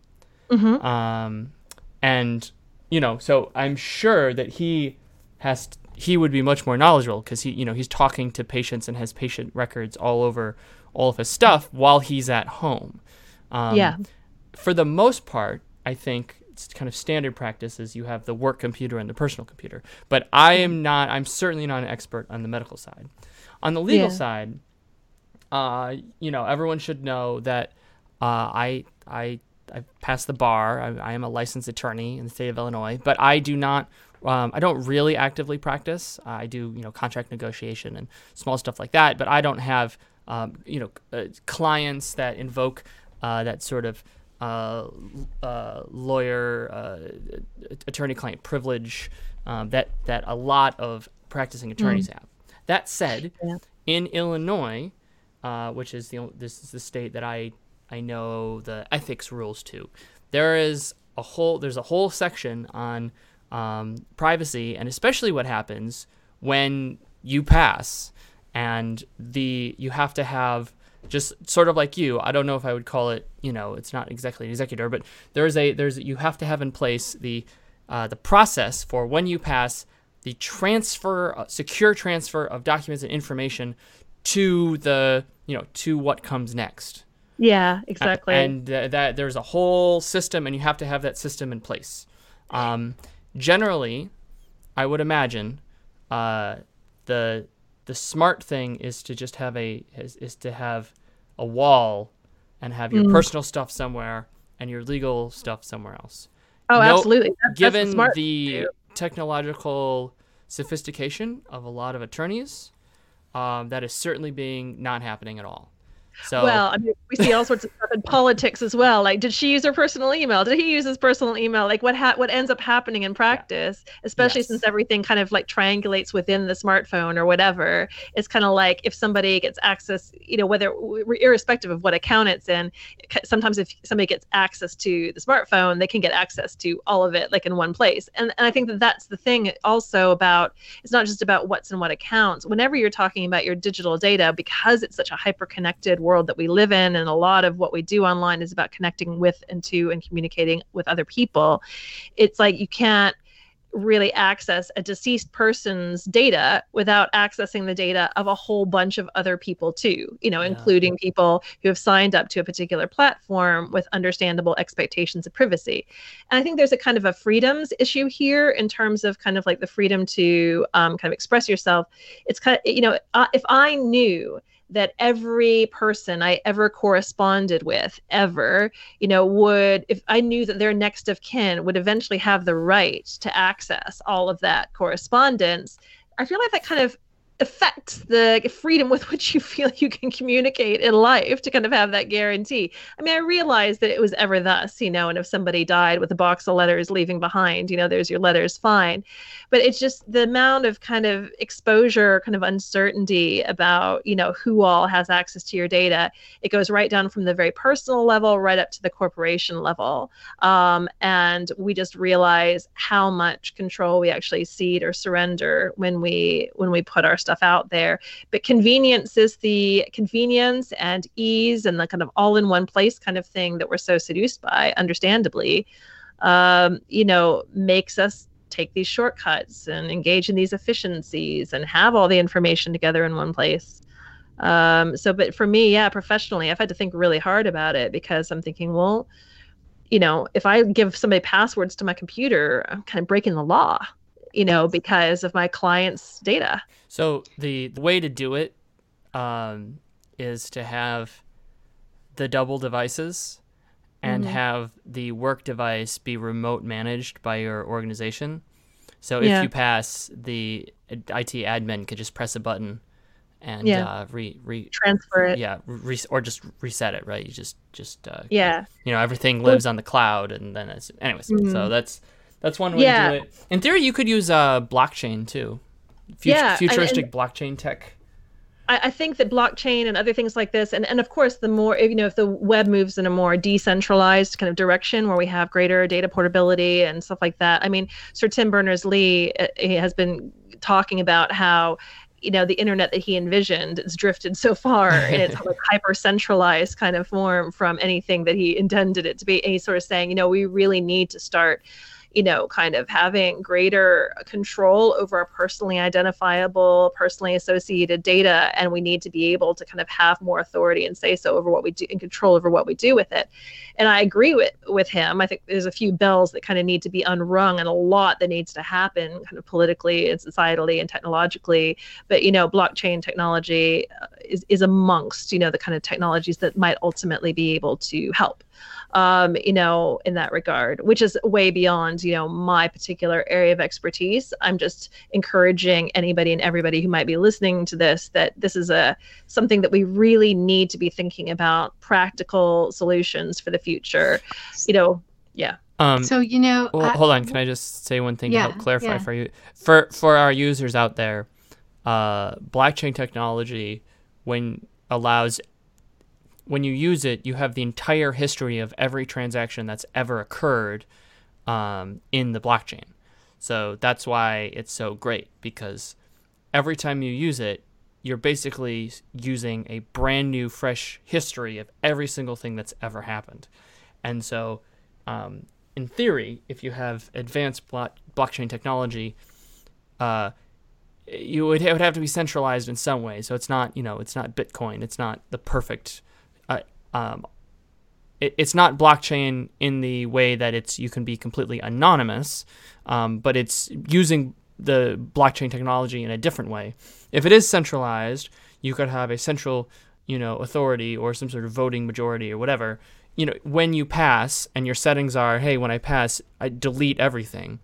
mm-hmm. um, and you know, so I'm sure that he has he would be much more knowledgeable because he you know he's talking to patients and has patient records all over all of his stuff while he's at home. Um, yeah. For the most part, I think it's kind of standard practice is you have the work computer and the personal computer. But I am not. I'm certainly not an expert on the medical side. On the legal yeah. side, uh, you know, everyone should know that uh, I I I passed the bar. I, I am a licensed attorney in the state of Illinois, but I do not um, I don't really actively practice. Uh, I do, you know, contract negotiation and small stuff like that, but I don't have, um, you know, uh, clients that invoke uh, that sort of uh, uh, lawyer, uh, attorney-client privilege um, that that a lot of practicing attorneys mm. have. That said, yeah. in Illinois, which is the this is the state that I I know the ethics rules to, there is a whole there's a whole section on um, privacy, and especially what happens when you pass and the you have to have just sort of like you. I don't know if I would call it. You know, it's not exactly an executor, but there's a there's you have to have in place the uh, the process for when you pass the transfer, uh, secure transfer of documents and information to the you know to what comes next. Yeah, exactly. And uh, that there's a whole system, and you have to have that system in place. Um, generally, I would imagine uh, the the smart thing is to just have a is, is to have a wall and have your mm. personal stuff somewhere and your legal stuff somewhere else. Oh, no, absolutely. That's, given that's the, the technological sophistication of a lot of attorneys, um, that is certainly being not happening at all. So well, I mean, we see all sorts of stuff in politics as well. Like, did she use her personal email? Did he use his personal email? Like, what ha- what ends up happening in practice, especially Yes. since everything kind of like triangulates within the smartphone or whatever. It's kind of like if somebody gets access, you know, whether irrespective of what account it's in, sometimes if somebody gets access to the smartphone, they can get access to all of it like in one place. And and I think that that's the thing also about it's not just about what's in what accounts. Whenever you're talking about your digital data, because it's such a hyper connected world that we live in, and a lot of what we do online is about connecting with and to and communicating with other people, it's like you can't really access a deceased person's data without accessing the data of a whole bunch of other people too you know Yeah. including people who have signed up to a particular platform with understandable expectations of privacy. And i think there's a kind of a freedoms issue here in terms of kind of like the freedom to um, kind of express yourself. It's kind of you know uh, if i knew that every person I ever corresponded with, ever, you know, would, if I knew that their next of kin would eventually have the right to access all of that correspondence, I feel like that kind of affects the freedom with which you feel you can communicate in life to kind of have that guarantee. I mean, I realize that it was ever thus, you know, and if somebody died with a box of letters leaving behind, you know, there's your letters, fine. But it's just the amount of kind of exposure, kind of uncertainty about, you know, who all has access to your data. It goes right down from the very personal level right up to the corporation level. Um, and we just realize how much control we actually cede or surrender when we when we put our stuff out there. But convenience is the convenience and ease and the kind of all in one place kind of thing that we're so seduced by, understandably, um, you know, makes us take these shortcuts and engage in these efficiencies and have all the information together in one place. Um, so, but for me, yeah, professionally, I've had to think really hard about it because I'm thinking, well, you know, if I give somebody passwords to my computer, I'm kind of breaking the law, you know, because of my client's data. So the, the way to do it um, is to have the double devices and Mhm. have the work device be remote managed by your organization. So Yeah. if you pass, the IT admin could just press a button and Yeah. uh, re, re Transfer it. yeah re- or just reset it right you just just uh, Yeah. you know everything lives on the cloud and then it's anyways so Mhm. that's that's one way Yeah. to do it in theory you could use uh blockchain too Fut- Yeah, and- futuristic blockchain tech I, I think that blockchain and other things like this, and, and of course, the more, you know, if the web moves in a more decentralized kind of direction where we have greater data portability and stuff like that. I mean, Sir Tim Berners Lee uh, has been talking about how you know the internet that he envisioned has drifted so far in its like hyper centralized kind of form from anything that he intended it to be and he's sort of saying you know we really need to start you know, kind of having greater control over our personally identifiable, personally associated data. And we need to be able to kind of have more authority and say so over what we do and control over what we do with it. And I agree with, with him. I think there's a few bells that kind of need to be unrung and a lot that needs to happen kind of politically and societally and technologically. But, you know, blockchain technology uh, is, is amongst, you know, the kind of technologies that might ultimately be able to help um, you know, in that regard, which is way beyond, you know, my particular area of expertise. I'm just encouraging anybody and everybody who might be listening to this that this is a something that we really need to be thinking about practical solutions for the future. You know, yeah. um so you know, well, I- hold on can i just say one thing to help clarify yeah. for you for for our users out there uh blockchain technology when allows when you use it, you have the entire history of every transaction that's ever occurred um, in the blockchain. So that's why it's so great because every time you use it, you're basically using a brand new, fresh history of every single thing that's ever happened. And so, um, in theory, if you have advanced block- blockchain technology, uh, you would it would have to be centralized in some way. So it's not you know it's not Bitcoin. It's not the perfect. Um, it, it's not blockchain in the way that it's you can be completely anonymous, um, but it's using the blockchain technology in a different way. If it is centralized, you could have a central you know authority or some sort of voting majority or whatever. You know when you pass and your settings are hey when I pass I delete everything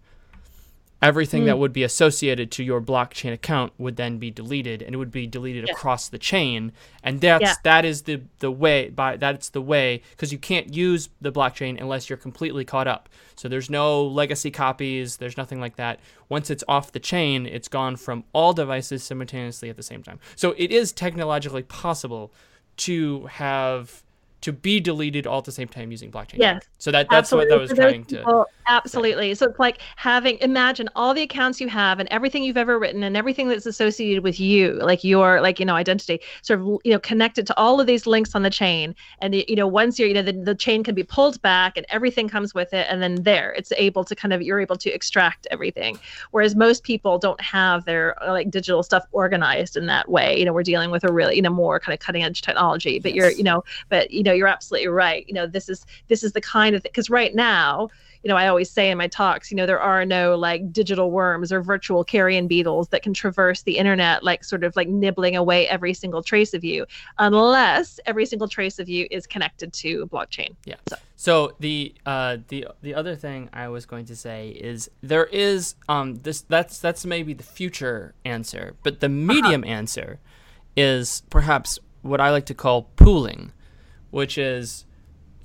everything mm. that would be associated to your blockchain account would then be deleted and it would be deleted yeah. across the chain and that's yeah. that is the the way by that's the way because you can't use the blockchain unless you're completely caught up so there's no legacy copies there's nothing like that once it's off the chain it's gone from all devices simultaneously at the same time so it is technologically possible to have to be deleted all at the same time using blockchain. Yes. So that that's absolutely. what I was trying people, to. Absolutely. So it's like having imagine all the accounts you have and everything you've ever written and everything that's associated with you, like your like you know identity, sort of you know connected to all of these links on the chain. And you know once you're you know the, the chain can be pulled back and everything comes with it, and then there it's able to kind of you're able to extract everything. Whereas most people don't have their uh, like digital stuff organized in that way. You know we're dealing with a really you know more kind of cutting edge technology, but yes. you're you know but you know know you're absolutely right you know this is this is the kind of because right now you know i always say in my talks you know there are no like digital worms or virtual carrion beetles that can traverse the internet like sort of like nibbling away every single trace of you unless every single trace of you is connected to a blockchain yeah so, so the uh the the other thing i was going to say is there is um this that's that's maybe the future answer but the uh-huh. medium uh-huh. answer is perhaps what i like to call pooling which is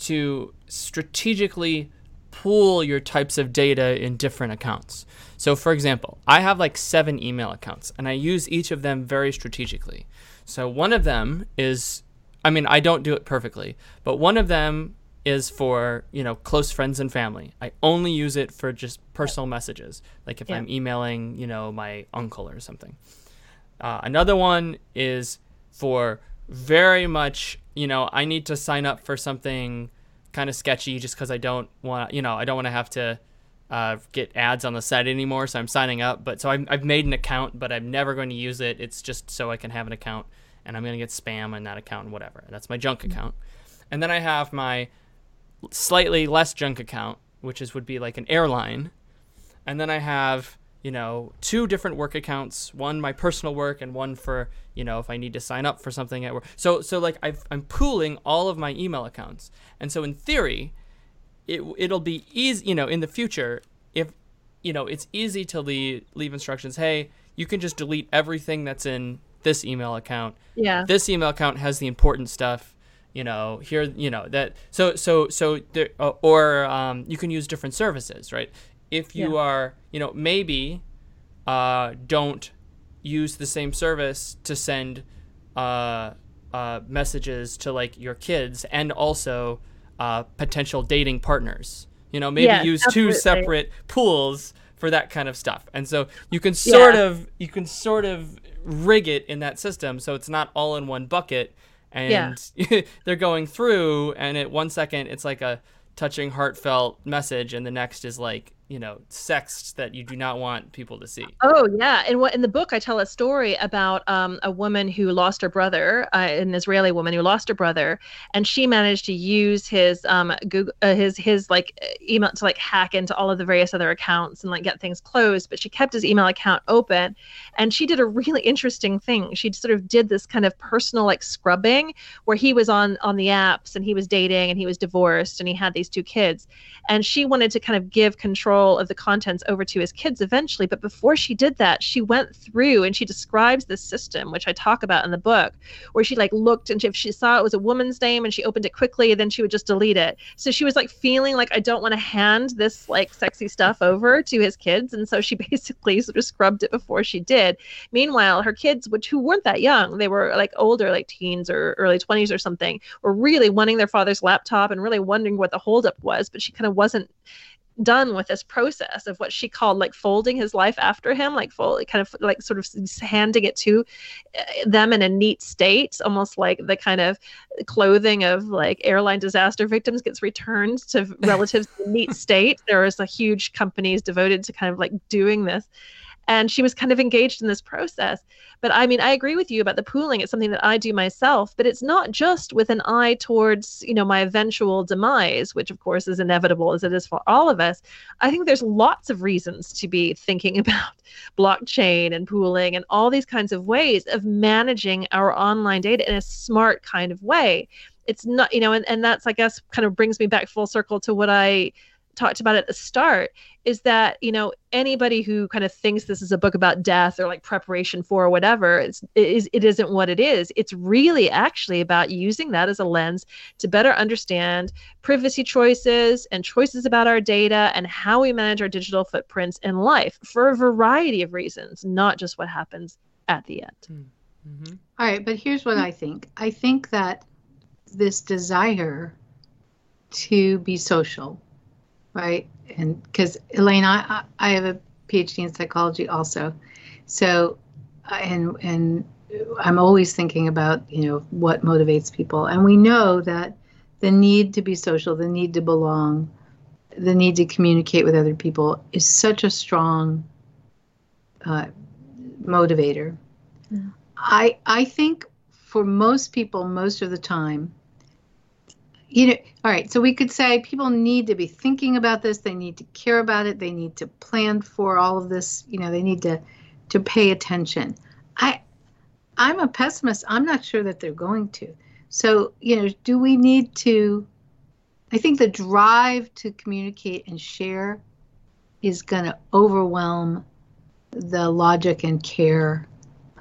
to strategically pool your types of data in different accounts. So, for example, I have like seven email accounts and I use each of them very strategically. So, one of them is, I mean, I don't do it perfectly, but one of them is for, you know, close friends and family. I only use it for just personal messages, like if yeah. I'm emailing, you know, my uncle or something. Uh, another one is for very much, you know, I need to sign up for something kind of sketchy just because I don't want, you know, I don't want to have to uh, get ads on the site anymore. So I'm signing up. But so i have made an account, but I'm never going to use it. It's just so I can have an account, and I'm going to get spam on that account and whatever. That's my junk account. And then I have my slightly less junk account, which is would be like an airline. And then I have you know, two different work accounts, one my personal work and one for, you know, if I need to sign up for something at work. So, so like i am pooling all of my email accounts. And so in theory, it, it'll be easy, you know, in the future, if, you know, it's easy to leave, leave instructions. Hey, you can just delete everything that's in this email account. Yeah. This email account has the important stuff you know here you know that so so so there uh, or um, you can use different services right if you yeah. are, you know, maybe uh, don't use the same service to send uh, uh, messages to like your kids and also uh, potential dating partners. You know, maybe use absolutely. two separate pools for that kind of stuff. And so you can sort yeah. of you can sort of rig it in that system so it's not all in one bucket and yeah. they're going through and at one second it's like a touching heartfelt message and the next is like you know sex that you do not want people to see. Oh yeah. And what in the book i tell a story about um, a woman who lost her brother uh, an israeli woman who lost her brother and she managed to use his um google uh, his his like email to like hack into all of the various other accounts and like get things closed but she kept his email account open and she did a really interesting thing. She sort of did this kind of personal like scrubbing where he was on on the apps and he was dating and he was divorced and he had these two kids and she wanted to kind of give control of the contents over to his kids eventually but before she did that she went through and she describes this system which i talk about in the book where she like looked and if she saw it was a woman's name and she opened it quickly then she would just delete it. So she was like feeling like i don't want to hand this like sexy stuff over to his kids. And so she basically sort of scrubbed it before she did. Meanwhile her kids which who weren't that young they were like older like teens or early 20s or something were really wanting their father's laptop and really wondering what the holdup was but she kind of wasn't done with this process of what she called like folding his life after him like full kind of like sort of handing it to uh, them in a neat state almost like the kind of clothing of like airline disaster victims gets returned to relatives in neat state. There is a huge companies devoted to kind of like doing this and she was kind of engaged in this process. But i mean i agree with you about the pooling. It's something that i do myself but it's not just with an eye towards you know my eventual demise which of course is inevitable as it is for all of us. I think there's lots of reasons to be thinking about blockchain and pooling and all these kinds of ways of managing our online data in a smart kind of way. It's not you know and, and that's i guess kind of brings me back full circle to what i talked about at the start is that you know anybody who kind of thinks this is a book about death or like preparation for or whatever it's, it, is, it isn't what it is it's really actually about using that as a lens to better understand privacy choices and choices about our data and how we manage our digital footprints in life for a variety of reasons not just what happens at the end hmm. mm-hmm. All right but here's what i think i think that this desire to be social right? And because Elaine, I, I have a PhD in psychology also, so and and I'm always thinking about you know what motivates people, and we know that the need to be social, the need to belong, the need to communicate with other people is such a strong uh, motivator. Yeah. I I think for most people, most of the time, you know all right so we could say people need to be thinking about this they need to care about it they need to plan for all of this you know they need to to pay attention. I i'm a pessimist i'm not sure that they're going to. So you know do we need to i think the drive to communicate and share is going to overwhelm the logic and care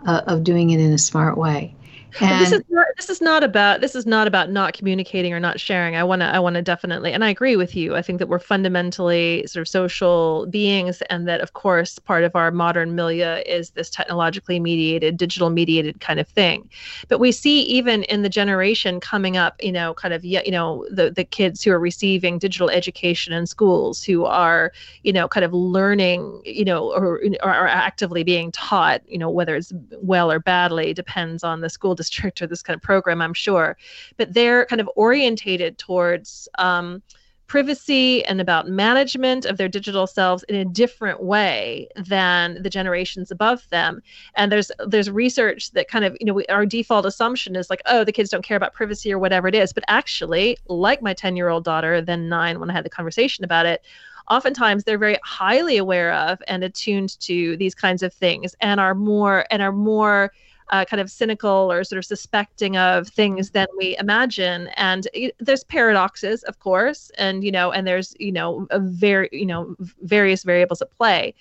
uh, of doing it in a smart way and this is not, this is not about this is not about not communicating or not sharing. I want to I want to definitely and I agree with you. I think that we're fundamentally sort of social beings and that of course part of our modern milieu is this technologically mediated digital mediated kind of thing. But we see even in the generation coming up, you know, kind of you know the the kids who are receiving digital education in schools who are, you know, kind of learning, you know, or, or are actively being taught, you know, whether it's well or badly depends on the school district or this kind of program, I'm sure. But they're kind of orientated towards um, privacy and about management of their digital selves in a different way than the generations above them and there's there's research that kind of you know we, our default assumption is like oh the kids don't care about privacy or whatever it is but actually like my 10 year old daughter then 9 when i had the conversation about it oftentimes they're very highly aware of and attuned to these kinds of things and are more and are more uh, kind of cynical or sort of suspecting of things than we imagine. And there's paradoxes, of course, and you know, and there's you know a very you know various variables at play.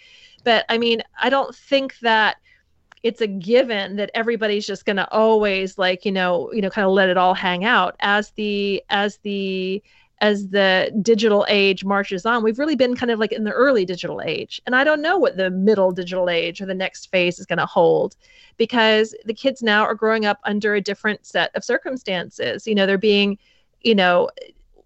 But I mean, I don't think that it's a given that everybody's just going to always like you know you know kind of let it all hang out as the as the as the digital age marches on, we've really been kind of like in the early digital age. And I don't know what the middle digital age or the next phase is going to hold because the kids now are growing up under a different set of circumstances. You know, they're being, you know,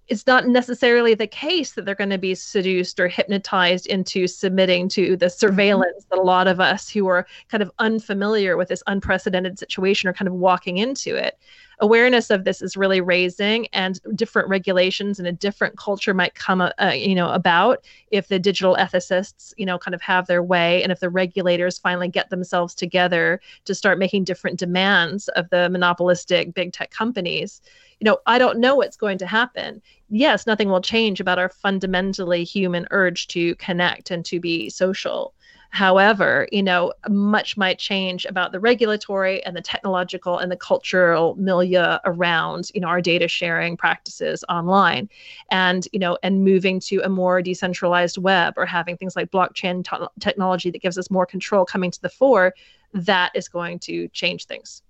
it's not necessarily the case that they're going to be seduced or hypnotized into submitting to the mm-hmm. surveillance that a lot of us who are kind of unfamiliar with this unprecedented situation are kind of walking into it awareness of this is really raising and different regulations and a different culture might come uh, uh, you know about if the digital ethicists you know kind of have their way and if the regulators finally get themselves together to start making different demands of the monopolistic big tech companies. You know i don't know what's going to happen. Yes nothing will change about our fundamentally human urge to connect and to be social However, you know, much might change about the regulatory and the technological and the cultural milieu around, you know, our data sharing practices online and, you know, and moving to a more decentralized web or having things like blockchain t- technology that gives us more control coming to the fore, that is going to change things.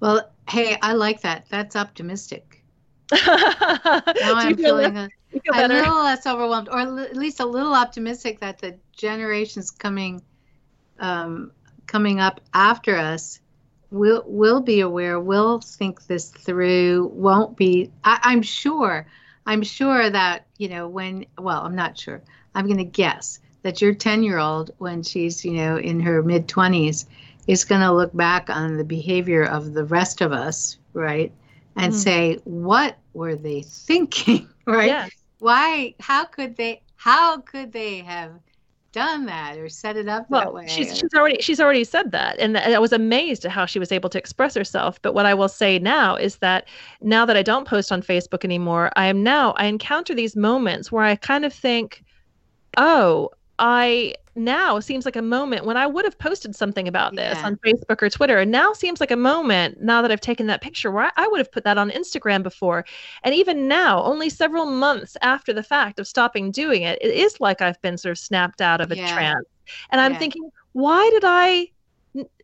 Well, hey, I like that. That's optimistic. now I'm feeling a, a little less overwhelmed, or at least a little optimistic that the generations coming um, coming up after us will will be aware, will think this through, won't be. I, I'm sure. I'm sure that you know when. Well, I'm not sure. I'm going to guess that your 10 year old, when she's you know in her mid 20s, is going to look back on the behavior of the rest of us, right, and mm-hmm. say, what were they thinking, right? Why? How could they? How could they have done that or set it up well, that way? She's, she's already she's already said that, and I was amazed at how she was able to express herself. But what I will say now is that now that I don't post on Facebook anymore, I am now I encounter these moments where I kind of think, oh, I now seems like a moment when I would have posted something about this Yeah. on Facebook or Twitter. And now seems like a moment now that I've taken that picture where I, I would have put that on Instagram before. And even now, only several months after the fact of stopping doing it, it is like I've been sort of snapped out of a Yeah. trance. And I'm Yeah. thinking, why did I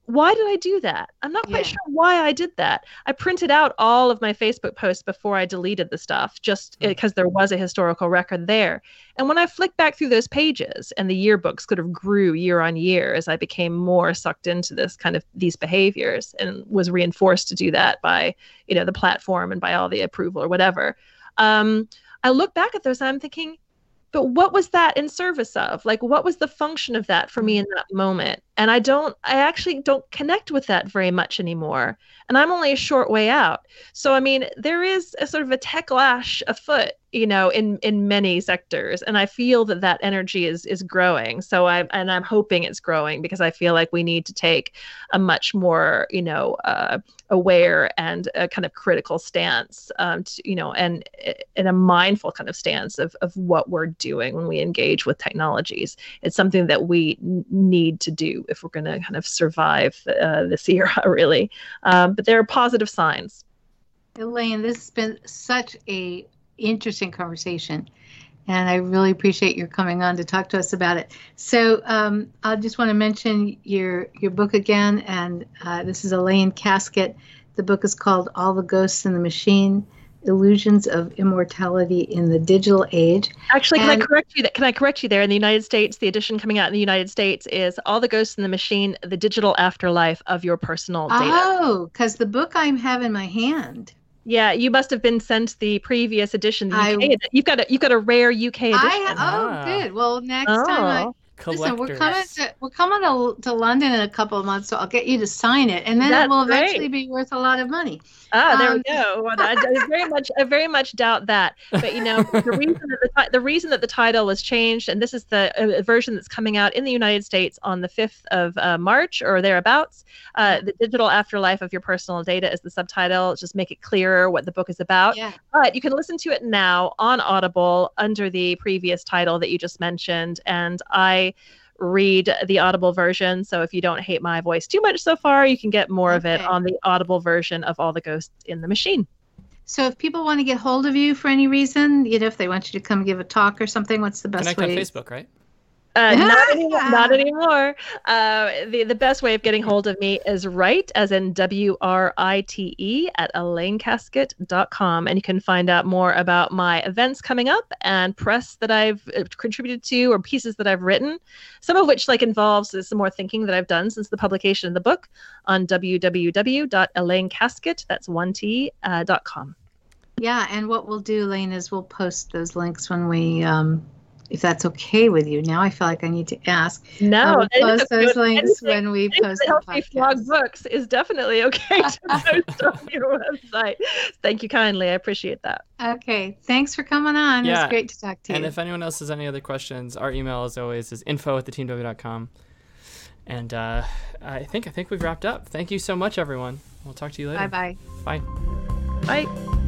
why did I do that? I'm not quite Yeah. sure why I did that. I printed out all of my Facebook posts before I deleted the stuff, just Hmm. because there was a historical record there. And when I flicked back through those pages and the yearbooks sort of grew year on year as I became more sucked into this kind of these behaviors and was reinforced to do that by, you know, the platform and by all the approval or whatever. Um, I look back at those and I'm thinking, but what was that in service of? Like what was the function of that for me in mm. that moment? And i don't i actually don't connect with that very much anymore. And i'm only a short way out. So i mean there is a sort of a techlash afoot you know in in many sectors and i feel that that energy is is growing. So i and i'm hoping it's growing because i feel like we need to take a much more you know uh, aware and a kind of critical stance um, to, you know and in a mindful kind of stance of, of what we're doing when we engage with technologies. It's something that we need to do if we're going to kind of survive uh, this era really. Um, but there are positive signs. Elaine, this has been such a interesting conversation, and I really appreciate your coming on to talk to us about it. So um, I just want to mention your your book again, and uh, this is Elaine Kasket. The book is called All the Ghosts in the Machine: Illusions of Immortality in the Digital Age. Actually, can And- I correct you? That can I correct you there? In the United States, the edition coming out in the United States is "All the Ghosts in the Machine: The Digital Afterlife of Your Personal Data." Oh, because the book I have in my hand. Yeah, you must have been sent the previous edition. The I- UK, you've got a you've got a rare UK edition. I oh Ah. good. Well, next time Listen, we're coming to we're coming to, to London in a couple of months, so I'll get you to sign it, and then That's it will great. eventually be worth a lot of money. ah, there Um, we go. Well, I, I very much, I very much doubt that. But you know, the reason that the, the reason that the title was changed, and this is the uh, version that's coming out in the United States on the fifth of uh, March or thereabouts. Uh, the digital afterlife of your personal data is the subtitle. Just make it clearer what the book is about. Yeah, But you can listen to it now on Audible under the previous title that you just mentioned. And I read the Audible version. So if you don't hate my voice too much so far, you can get more of it on the Audible version of All the Ghosts in the Machine. So if people want to get hold of you for any reason, you know, if they want you to come give a talk or something, what's the best way? Connect on way? Facebook, right? Uh, not, anymore, not anymore. Uh, the, the best way of getting hold of me is write, as in W R I T E, at elainekasket.com. And you can find out more about my events coming up and press that I've uh, contributed to or pieces that I've written, some of which like involves some more thinking that I've done since the publication of the book on www.elainekasket, that's one T, uh, dot com. Yeah, and what we'll do, Lane, is we'll post those links when we, um, if that's okay with you. Now I feel like I need to ask. I No, will post those links when we post that the helps me flog books is definitely okay to post on your website. Thank you kindly. I appreciate that. Okay, thanks for coming on. It was great to talk to you. And if anyone else has any other questions, our email as always is info at theteamw.com. And uh, I think I think we've wrapped up. Thank you so much, everyone. We'll talk to you later. bye bye. Bye. Bye.